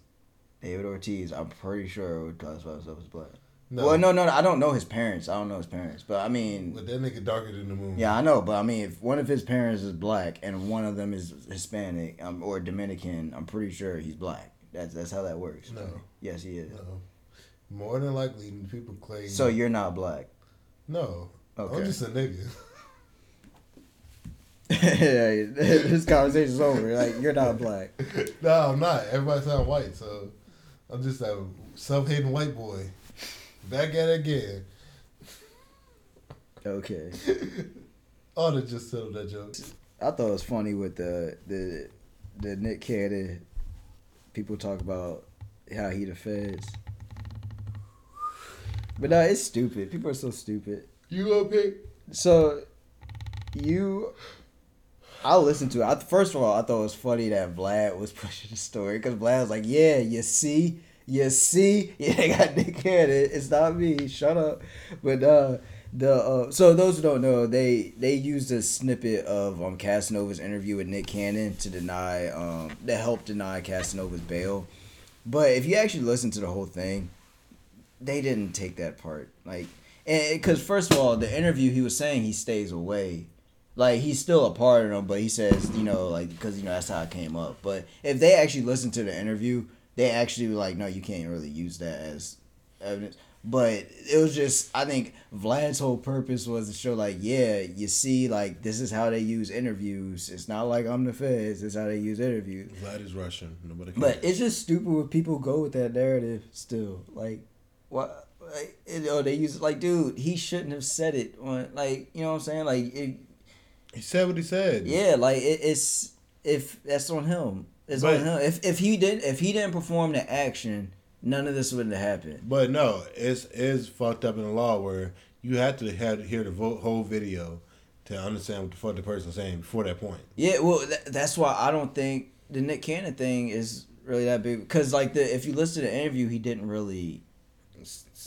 David Ortiz, I'm pretty sure would classify himself as black. No. Well, no, no, no, I don't know his parents. I don't know his parents, but I mean, But that nigga darker than the moon. yeah, I know. But I mean, if one of his parents is black and one of them is Hispanic um, or Dominican, I'm pretty sure he's black. That's that's how that works. No. Yes, he is. No. More than likely, people claim. So you're not black. no. Okay. I'm just a nigga. this conversation's over. Like you're not black. no, I'm not. Everybody sound white, so I'm just a self-hating white boy. Back at it again. Okay. Oh, to just settle that joke. I thought it was funny with the the the Nick Cannon. People talk about how he the feds. But no, it's stupid. People are so stupid. You pick? So, you, I listened to it. I, first of all, I thought it was funny that Vlad was pushing the story because Vlad was like, "Yeah, you see, you see, yeah, they got Nick Cannon. It's not me. Shut up." But uh, the uh, so those who don't know, they they used a snippet of um Casanova's interview with Nick Cannon to deny um to help deny Casanova's bail. But if you actually listen to the whole thing, they didn't take that part. Like, because first of all, the interview he was saying he stays away. Like he's still a part of them, but he says you know like because you know that's how it came up. But if they actually listen to the interview, they actually were like, no, you can't really use that as evidence. But it was just I think Vlad's whole purpose was to show like, yeah, you see, like this is how they use interviews. It's not like I'm the feds. It's how they use interviews. Vlad is Russian. Nobody. Cares. But it's just stupid when people go with that narrative still. Like, what? Like, oh, they use it like, dude, he shouldn't have said it. On, like, you know what I'm saying? Like, it, he said what he said. yeah, like it, it's if that's on him. It's But- on him. If if he didn't if he didn't perform the action, none of this wouldn't have happened. But no, it's it's fucked up in the law where you have to have hear the vo- whole video to understand what the fuck the person's saying before that point. Yeah, well, th- that's why I don't think the Nick Cannon thing is really that big. Because like the if you listen to the interview, he didn't really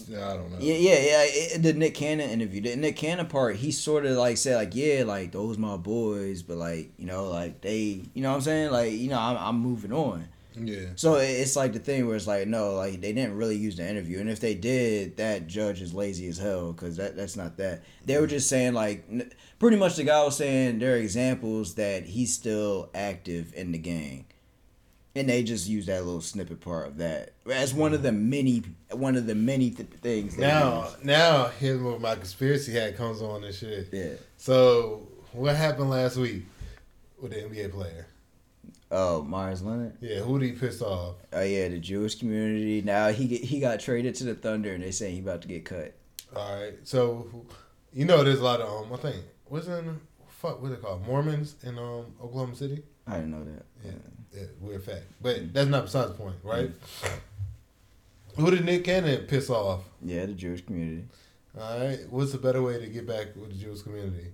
I don't know. Yeah, yeah, yeah. It, the Nick Cannon interview, the Nick Cannon part, he sort of like said like, yeah, like those my boys, but like you know, like they, you know what I'm saying, like you know, I'm, I'm moving on. Yeah. So it- it's like the thing where it's like, no, like they didn't really use the interview, and if they did, that judge is lazy as hell because that that's not that. They were mm. just saying like, n- pretty much the guy was saying there are examples that he's still active in the gang. And they just use that little snippet part of that as one of the many, one of the many th- things. Now, now, here's where my conspiracy hat comes on and shit. Yeah. So, what happened last week with the NBA player? Oh, Meyers Leonard. Yeah, who did he piss off? Oh yeah, the Jewish community. Now he get, he got traded to the Thunder, and they saying he about to get cut. All right, so you know, there's a lot of um, I think what's in fuck what they call Mormons in um Oklahoma City. I didn't know that. Yeah, yeah, weird fact, but that's not besides the point, right? Mm. Who did Nick Cannon piss off? Yeah, the Jewish community. All right, what's a better way to get back with the Jewish community?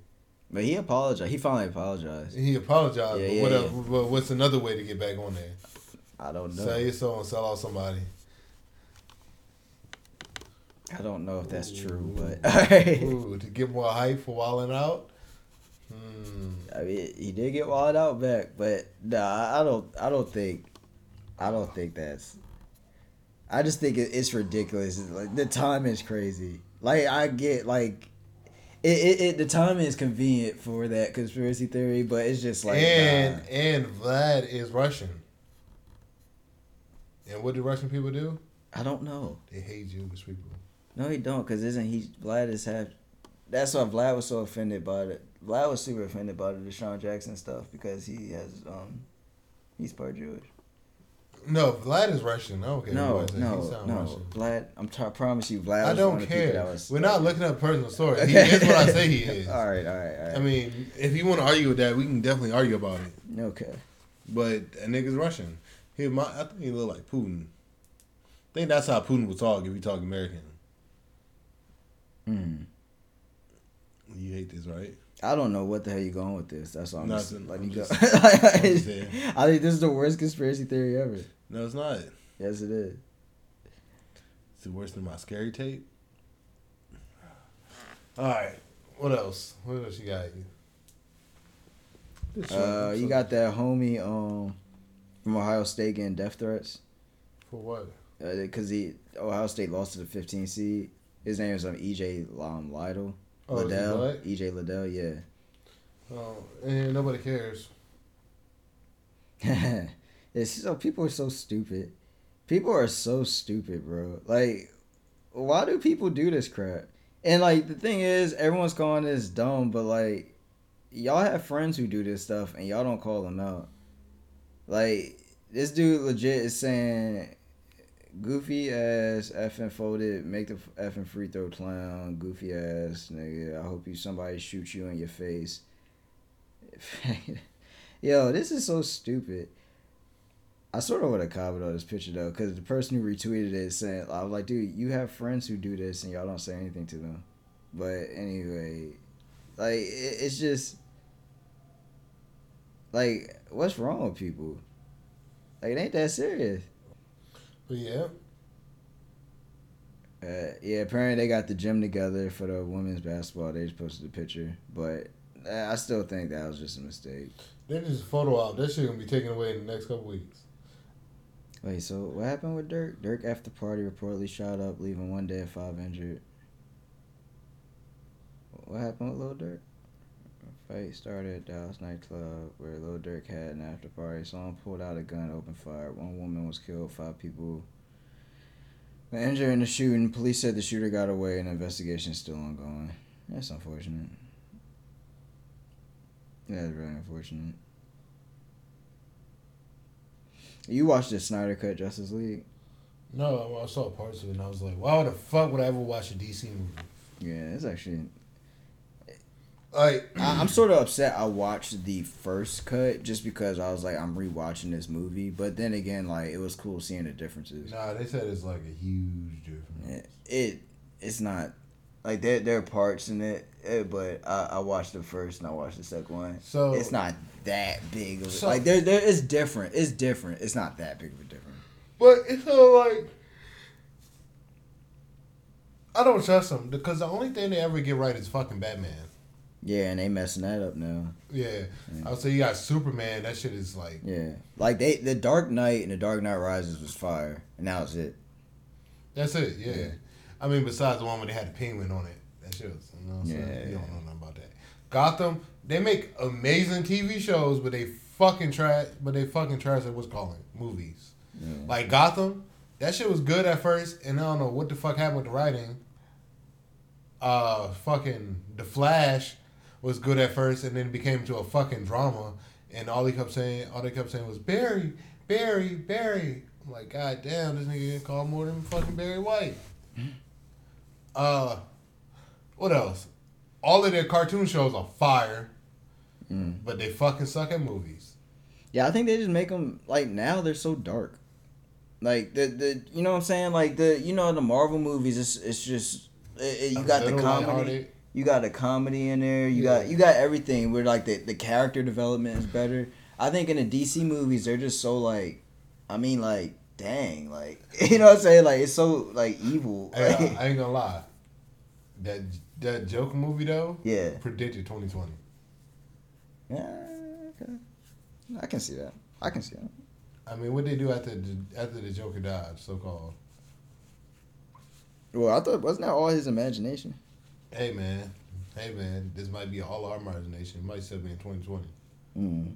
But he apologized. He finally apologized. He apologized, Yeah, but yeah, what else- but what's another way to get back on there? I don't know. Sell your soul and sell out somebody. I don't know if that's true, but. Ooh, to get more hype for walling out. Hmm. I mean, he did get walled out back, but nah, I don't. I don't think. I don't think that's. I just think it, it's ridiculous. Like the time is crazy. Like I get like. It, it, it the time is convenient for that conspiracy theory, but it's just like and nah. and Vlad is Russian. And what do Russian people do? I don't know. They hate Jewish people. No, he don't, cause isn't he Vlad is half. That's why Vlad was so offended by it. Vlad was super offended by the DeSean Jackson stuff because he has um, he's part Jewish. No, Vlad is Russian. I don't care. no, no, no. Russian. Vlad, I'm t- I promise you, Vlad. I don't of the people care. was- We're not looking up personal stories. He is what I say he is. all right, all right, all right. I mean, if you want to argue with that, we can definitely argue about it. okay. But a nigga's Russian. He, my, I think he look like Putin. I think that's how Putin would talk if he talk American. Mm. You hate this, right? I don't know what the hell you're going with this. That's all I'm Nothing. letting I'm you go. I'm just saying. I think this is the worst conspiracy theory ever. No, it's not. Yes, it is. Is it worse than my scary tape? All right. What else? What else you got? This Uh, you got that homie um from Ohio State getting death threats. for what? because he Ohio State lost to the 15 seed. His name is um, EJ um, Liddell. Oh, Liddell. EJ Liddell, yeah. Oh, and nobody cares. it's so people are so stupid. People are so stupid, bro. Like, why do people do this crap? And like the thing is, everyone's calling this dumb, but like, y'all have friends who do this stuff, and y'all don't call them out. Like this dude legit is saying, Goofy ass effing folded, make the effing free throw clown. Goofy ass nigga. I hope you somebody shoots you in your face. Yo, this is so stupid. I sort of would have commented on this picture though, because the person who retweeted it saying, I was like, dude, you have friends who do this and y'all don't say anything to them. But anyway, like, it, it's just, like, what's wrong with people? Like, it ain't that serious. Yeah. Uh, yeah, apparently they got the gym together for the women's basketball. They just posted a picture, but uh, I still think that was just a mistake. They just photo out. That shit gonna be taken away in the next couple weeks. Wait, so what happened with Durk? Durk after party reportedly shot up, leaving one dead, five injured. What happened with Lil Durk? Fight started at Dallas nightclub where Lil Durk had an after party. Someone pulled out a gun, opened fire. One woman was killed. Five people were injured in the shooting. Police said the shooter got away, and the investigation is still ongoing. That's unfortunate. That's really unfortunate. You watched the Snyder Cut Justice League? No, I saw parts of it and I was like, why the fuck would I ever watch a DC movie? Yeah, it's actually. Like, I, I'm sort of upset. I watched the first cut just because I was like, I'm rewatching this movie. But then again, like it was cool seeing the differences. nah, they said it's like a huge difference. It, it it's not like there there are parts in it, eh, but I, I watched the first and I watched the second one. So it's not that big of a, So- like there there it's different. It's different. It's not that big of a difference. But it's so like I don't trust them because the only thing they ever get right is fucking Batman. Yeah, and they messing that up now. Yeah, Mm. I would say you got Superman. That shit is like Yeah, like they the Dark Knight and the Dark Knight Rises was fire, and that was it. that's it. Yeah. Yeah. I mean, besides the one where they had the penguin on it, that shit was. You know what I'm saying? Yeah, You don't know nothing about that. Gotham, they make amazing TV shows, but they fucking trash. But they fucking trash at what's calling movies. Yeah. Like Gotham, that shit was good at first, and I don't know what the fuck happened with the writing. Uh, fucking The Flash was good at first, and then it became to a fucking drama, and all he kept saying, all they kept saying was Barry, Barry, Barry. I'm like, God damn, this nigga get called more than fucking Barry White. Uh, what else? All of their cartoon shows are fire, Mm. but they fucking suck at movies. Yeah, I think they just make them like now they're so dark. Like the the you know what I'm saying like the you know the Marvel movies it's it's just it, it- you A got the comedy. You got a comedy in there you Yeah. got you got everything where like the the character development is better. I think in the DC movies they're just so like I mean like dang like you know what I'm saying like it's so like evil. Hey, uh, I ain't gonna lie. That that Joker movie though yeah. predicted 2020. Yeah. Okay. I can see that. I can see that. I mean, what they do after the, after the Joker died, so called. Well, I thought wasn't that all his imagination? Hey man, hey man, this might be all our imagination. It might still be in 2020. Mm.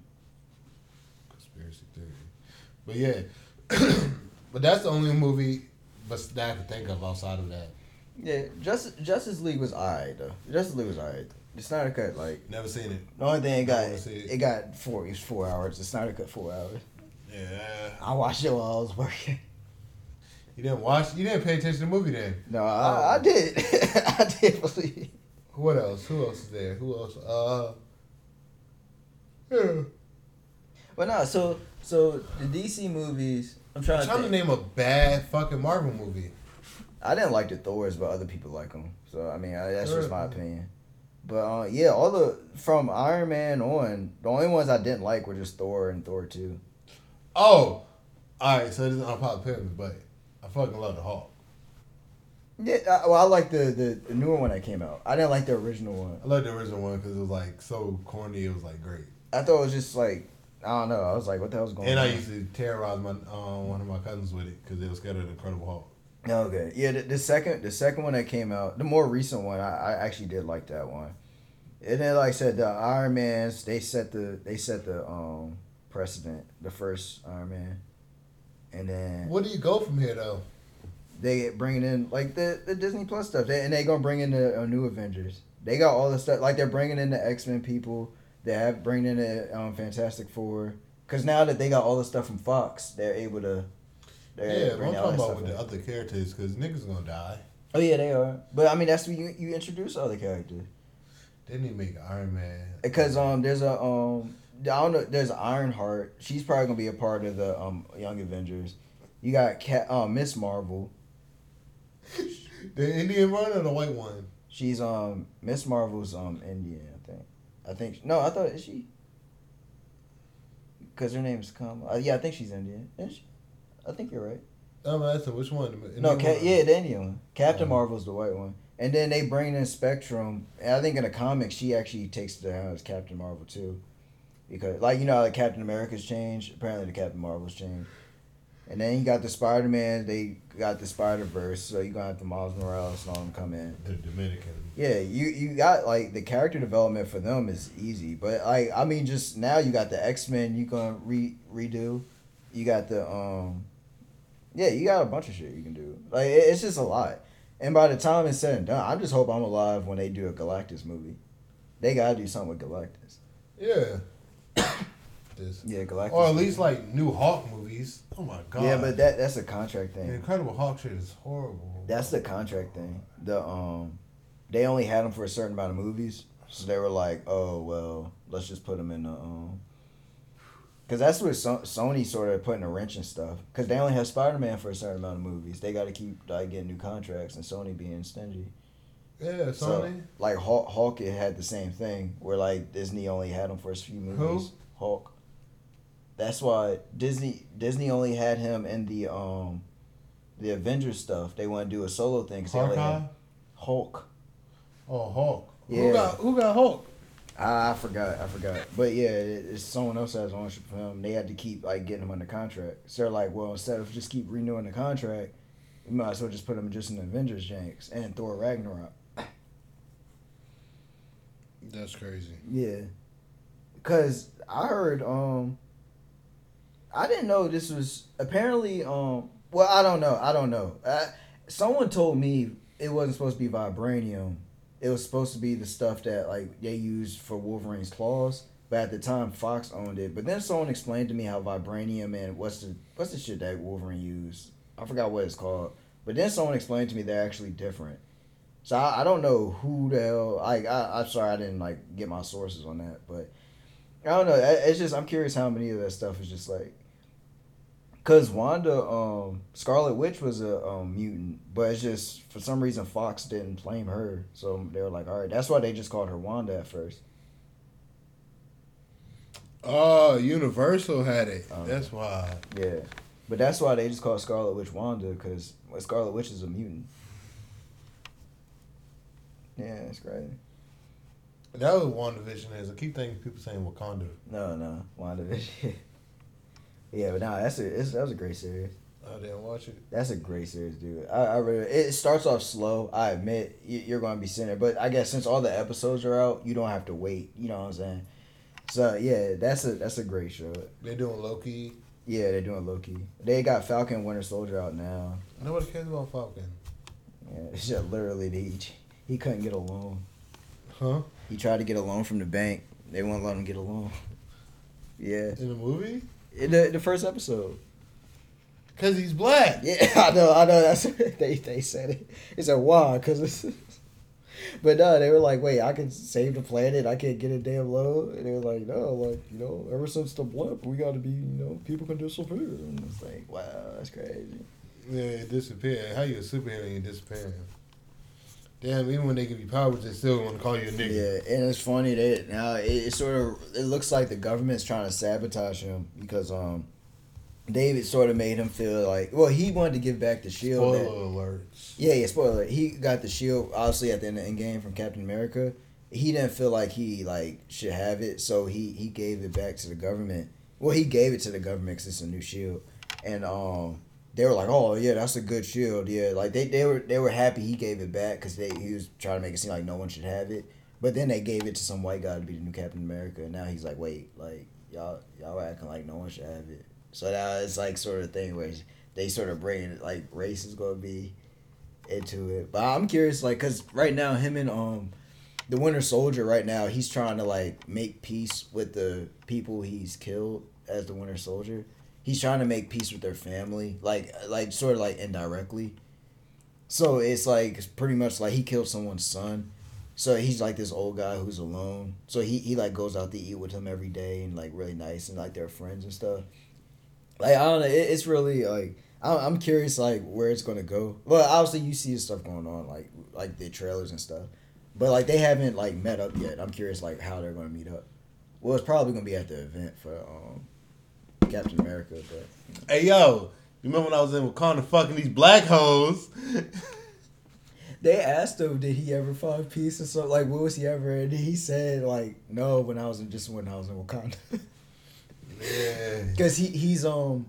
Conspiracy theory. But yeah, but that's the only movie but that I can think of outside of that. Yeah, Justice Justice League was alright though. Justice League was alright. The Snyder Cut, like Never seen it. the only thing it got, it. it got four. It was four hours. The Snyder Cut four hours. Yeah. I watched it while I was working. You didn't watch. You didn't pay attention to the movie then. No, I, I did. I did believe. What else? Who else is there? Who else? Uh. Yeah. But no, so so the DC movies. I'm trying, I'm trying to, to name a bad fucking Marvel movie. I didn't like the Thors, but other people like them. So I mean, I, that's just my opinion. But uh, yeah, all the from Iron Man on, the only ones I didn't like were just Thor and Thor two. Oh, all right. So this is unpopular opinion, but I fucking love the Hulk. Yeah, I, well, I like the, the the newer one that came out. I didn't like the original one. I love the original one because it was like so corny. It was like great. I thought it was just like I don't know. I was like, what the hell's going And on? I used to terrorize my uh, one of my cousins with it because they were scared of the Incredible Hulk. Okay, yeah. The, the second the second one that came out, the more recent one, I, I actually did like that one. And then, like I said, the Iron Man's they set the they set the um precedent. The first Iron Man, and then Where do you go from here though? they get bringing in like the, the Disney Plus stuff, they, and they gonna bring in the uh, new Avengers. They got all the stuff like they're bringing in the X Men people. They have bringing in the um, Fantastic Four because now that they got all the stuff from Fox, they're able to They're Yeah, but bringing I'm talking about with the other characters because niggas gonna die. Oh yeah, they are. But I mean, that's when you you introduce other characters. They need to make Iron Man. Because um, there's a um, I don't know. There's Ironheart. She's probably gonna be a part of the um Young Avengers. You got Cat, um, Miss Marvel. the Indian one or the white one? She's um Miss Marvel's um Indian. I think. I think no. I thought is she. Because her name's Kamala. Uh, yeah, I think she's Indian. Is she? I think you're right. I'm asking which one. The No, Indian Ca- one? yeah, the Indian one. Captain. Marvel's the white one. And then they bring in Spectrum. And I think in the comics, she actually takes the as Captain Marvel too, because like you know, like Captain America's changed. Apparently, the Captain Marvel's changed. And then you got the Spider Man. They got the Spider Verse. So you are gonna have the Miles Morales and all them come in. The Dominican. Yeah, you you got like the character development for them is easy, but like I mean, just now you got the X Men. You gonna re redo. You got the um, yeah, you got a bunch of shit you can do. Like it, it's just a lot. And by the time it's said and done, I just hope I'm alive when they do a Galactus movie. They gotta do something with Galactus. Yeah. this. Yeah, Galactus. Or at least like new Hawk movies. Oh my god. yeah, but that that's a contract the thing. Incredible Hulk shit is horrible. That's the contract thing. The um, they only had them for a certain amount of movies, so they were like, oh well, let's just put them in the um. Cause that's what so- Sony sort of putting a wrench and stuff. Cause they only have Spider Man for a certain amount of movies. They got to keep like getting new contracts, and Sony being stingy. Yeah, So, Sony. like Hulk, Hulk, it had the same thing where like Disney only had him for a few movies. Hulk. That's why Disney Disney only had him in the um, the Avengers stuff. They want to do a solo thing. 'cause they only Hawkeye. Hulk. Oh, Hulk. Yeah. Who got who got Hulk? I, I forgot. I forgot. But yeah, it, it's someone else has ownership of him. They had to keep like getting him under contract. So they're like, well, instead of just keep renewing the contract, we might as well just put him just in the Avengers janks and Thor Ragnarok. That's crazy. Yeah, cause I heard um, I didn't know this was apparently um. Well, I don't know. I don't know. I, someone told me it wasn't supposed to be vibranium. It was supposed to be the stuff that like they used for Wolverine's claws. But at the time, Fox owned it. But then someone explained to me how vibranium and what's the what's the shit that Wolverine used. I forgot what it's called. But then someone explained to me they're actually different. So I, I don't know who the hell. Like I, I'm sorry I didn't like get my sources on that, but I don't know. It's just I'm curious how many of that stuff is just like. Cause Wanda, um, Scarlet Witch was a um, mutant, but it's just for some reason Fox didn't claim her, so they were like, all right, that's why they just called her Wanda at first. Oh, Universal had it. Oh. That's why. Yeah, but that's why they just called Scarlet Witch Wanda, cause Scarlet Witch is a mutant. Yeah, it's crazy. That was WandaVision is. I keep thinking people saying Wakanda. No, no, WandaVision. yeah, but nah, that's a it's, that was a great series. I didn't watch it. That's a great series, dude. I, I really it starts off slow. I admit you- you're going to be sitting there, but I guess since all the episodes are out, you don't have to wait. You know what I'm saying? So yeah, that's a that's a great show. They're doing Loki. Yeah, they're doing Loki. They got Falcon Winter Soldier out now. Nobody cares about Falcon. Yeah, it's just literally he he couldn't get a loan. Huh? He tried to get a loan from the bank. They won't let him get a loan. Yeah, In the movie? in the the first episode. Cause he's black. Yeah, I know, I know. That's they they said it. They said why? Cause it's. But no, they were like, wait, I can save the planet. I can't get a damn loan. And they were like, no, like you know, ever since the blip, we got to be, you know, people can disappear. And it's like, wow, that's crazy. Yeah, it disappeared. How you a superhero and you disappearing? Damn, even when they give you powers, they still want to call you a nigga. Yeah, and it's funny that now it, it sort of it looks like the government's trying to sabotage him because um, David sort of made him feel like well he wanted to give back the shield. Spoiler that- alerts. Yeah, yeah, spoiler. alert. He got the shield obviously at the end of Endgame from Captain America. He didn't feel like he like should have it, so he he gave it back to the government. Well, he gave it to the government because it's a new shield, and um, they were like, "Oh yeah, that's a good shield." Yeah, like they, they were they were happy he gave it back because they he was trying to make it seem like no one should have it. But then they gave it to some white guy to be the new Captain America, and now he's like, "Wait, like y'all y'all acting like no one should have it." So now it's like sort of thing where they sort of bring like race is gonna be into it. But I'm curious, like, cause right now him and um the Winter Soldier right now he's trying to like make peace with the people he's killed as the Winter Soldier. He's trying to make peace with their family, like like sort of like indirectly. So it's like it's pretty much like he killed someone's son. So he's like this old guy who's alone. So he, he like goes out to eat with him every day and like really nice and like they're friends and stuff. Like I don't know, it, it's really like I'm curious like where it's gonna go. Well, obviously you see the stuff going on like like the trailers and stuff, but like they haven't like met up yet. I'm curious like how they're gonna meet up. Well, it's probably gonna be at the event for um Captain America, but Hey yo, you remember when I was in Wakanda fucking these black hoes? they asked him did he ever find peace or something like what was he ever and he said like no when I was in just when I was in Wakanda. yeah. Because he he's um,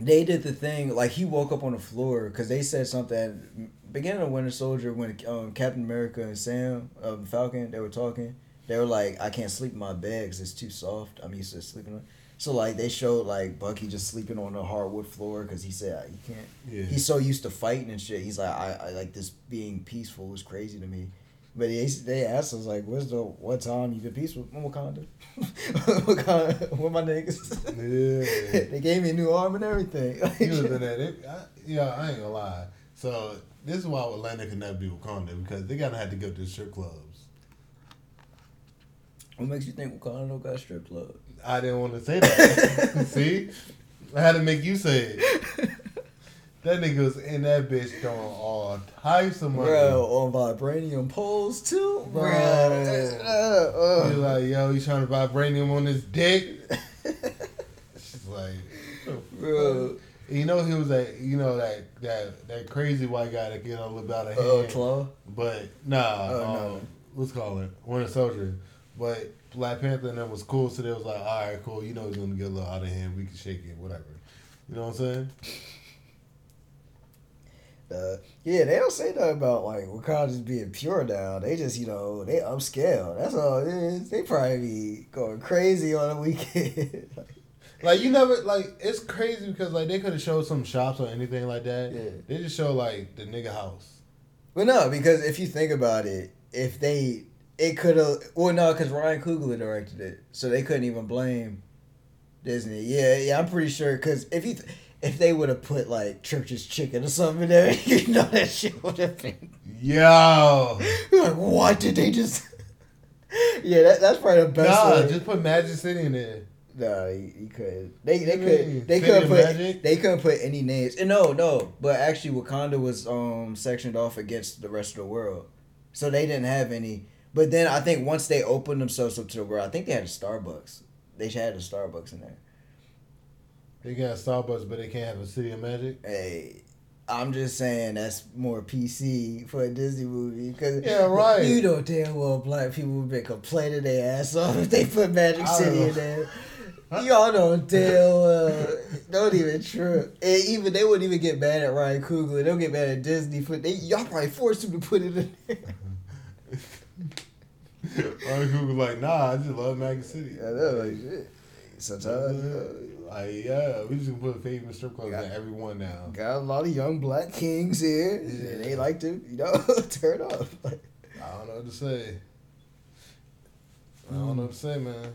they did the thing like he woke up on the floor because they said something beginning of Winter Soldier when um, Captain America and Sam um, Falcon they were talking. They were like, I can't sleep in my bed because it's too soft. I'm used to sleeping. on So like they showed like Bucky just sleeping on the hardwood floor because he said he can't. Yeah. He's so used to fighting and shit. He's like, I, I like this being peaceful is crazy to me. But they, they asked us like, "What's the what time you been peaceful in Wakanda? Wakanda, with my niggas." Yeah. they gave me a new arm and everything. He was in that. It, I, yeah, I ain't gonna lie. So this is why Atlanta can never be Wakanda because they gotta have to go to the strip clubs. what makes you think Wakanda don't got strip club? I didn't want to say that. See, I had to make you say it. That nigga was in that bitch throwing all types of money. Bro, on vibranium poles too, bro. Bro. Uh, He uh. like, yo, he's trying to vibranium on his dick. She's like, Bro, you know, he was that, you know, that that that crazy white guy that get a little bit out of hand. oh, Klaue. But nah, Oh, um, no. let's call it Winter Soldier. But Black Panther and them was cool, so they was like, all right, cool. You know, he's gonna get a little out of hand. We can shake it, whatever. You know what I'm saying? Uh, yeah, they don't say nothing about like Wakanda just being pure now. They just, you know, they upscale. That's all it is. They probably be going crazy on the weekend. Like you never like it's crazy because like they could have showed some shops or anything like that. Yeah. They just show like the nigga house. But no, because if you think about it, if they it could have well no, because Ryan Coogler directed it, so they couldn't even blame Disney. Yeah, yeah, I'm pretty sure because if you th- if they would have put like Church's Chicken or something in there, you know that shit would have been Yo, like, what did they just? yeah, that, that's probably the best. nah, way. just put Magic City in there. No, you, you could. They they could they could of put Magic? they couldn't put any names. And no, no, but actually Wakanda was um sectioned off against the rest of the world, so they didn't have any. But then I think once they opened themselves up to the world, I think they had a Starbucks. They had a Starbucks in there. They got Starbucks, but they can't have a City of Magic. Hey, I'm just saying that's more PC for a Disney movie because Yeah, right. You know damn well black people would be complaining their ass off if they put Magic City in there. Y'all damn well. Don't even trip. And even they wouldn't even get mad at Ryan Coogler. They'll get mad at Disney for they. Y'all probably forced him to put it in there. Ryan Coogler like, nah, I just love Magic City. I know, like shit. Sometimes you uh, Like, yeah, we just gonna put favorite strip clubs Got- in every one now. got a lot of young black kings here. Yeah. And they like to, you know, turn up. Like, I don't know what to say. I don't know what to say, man.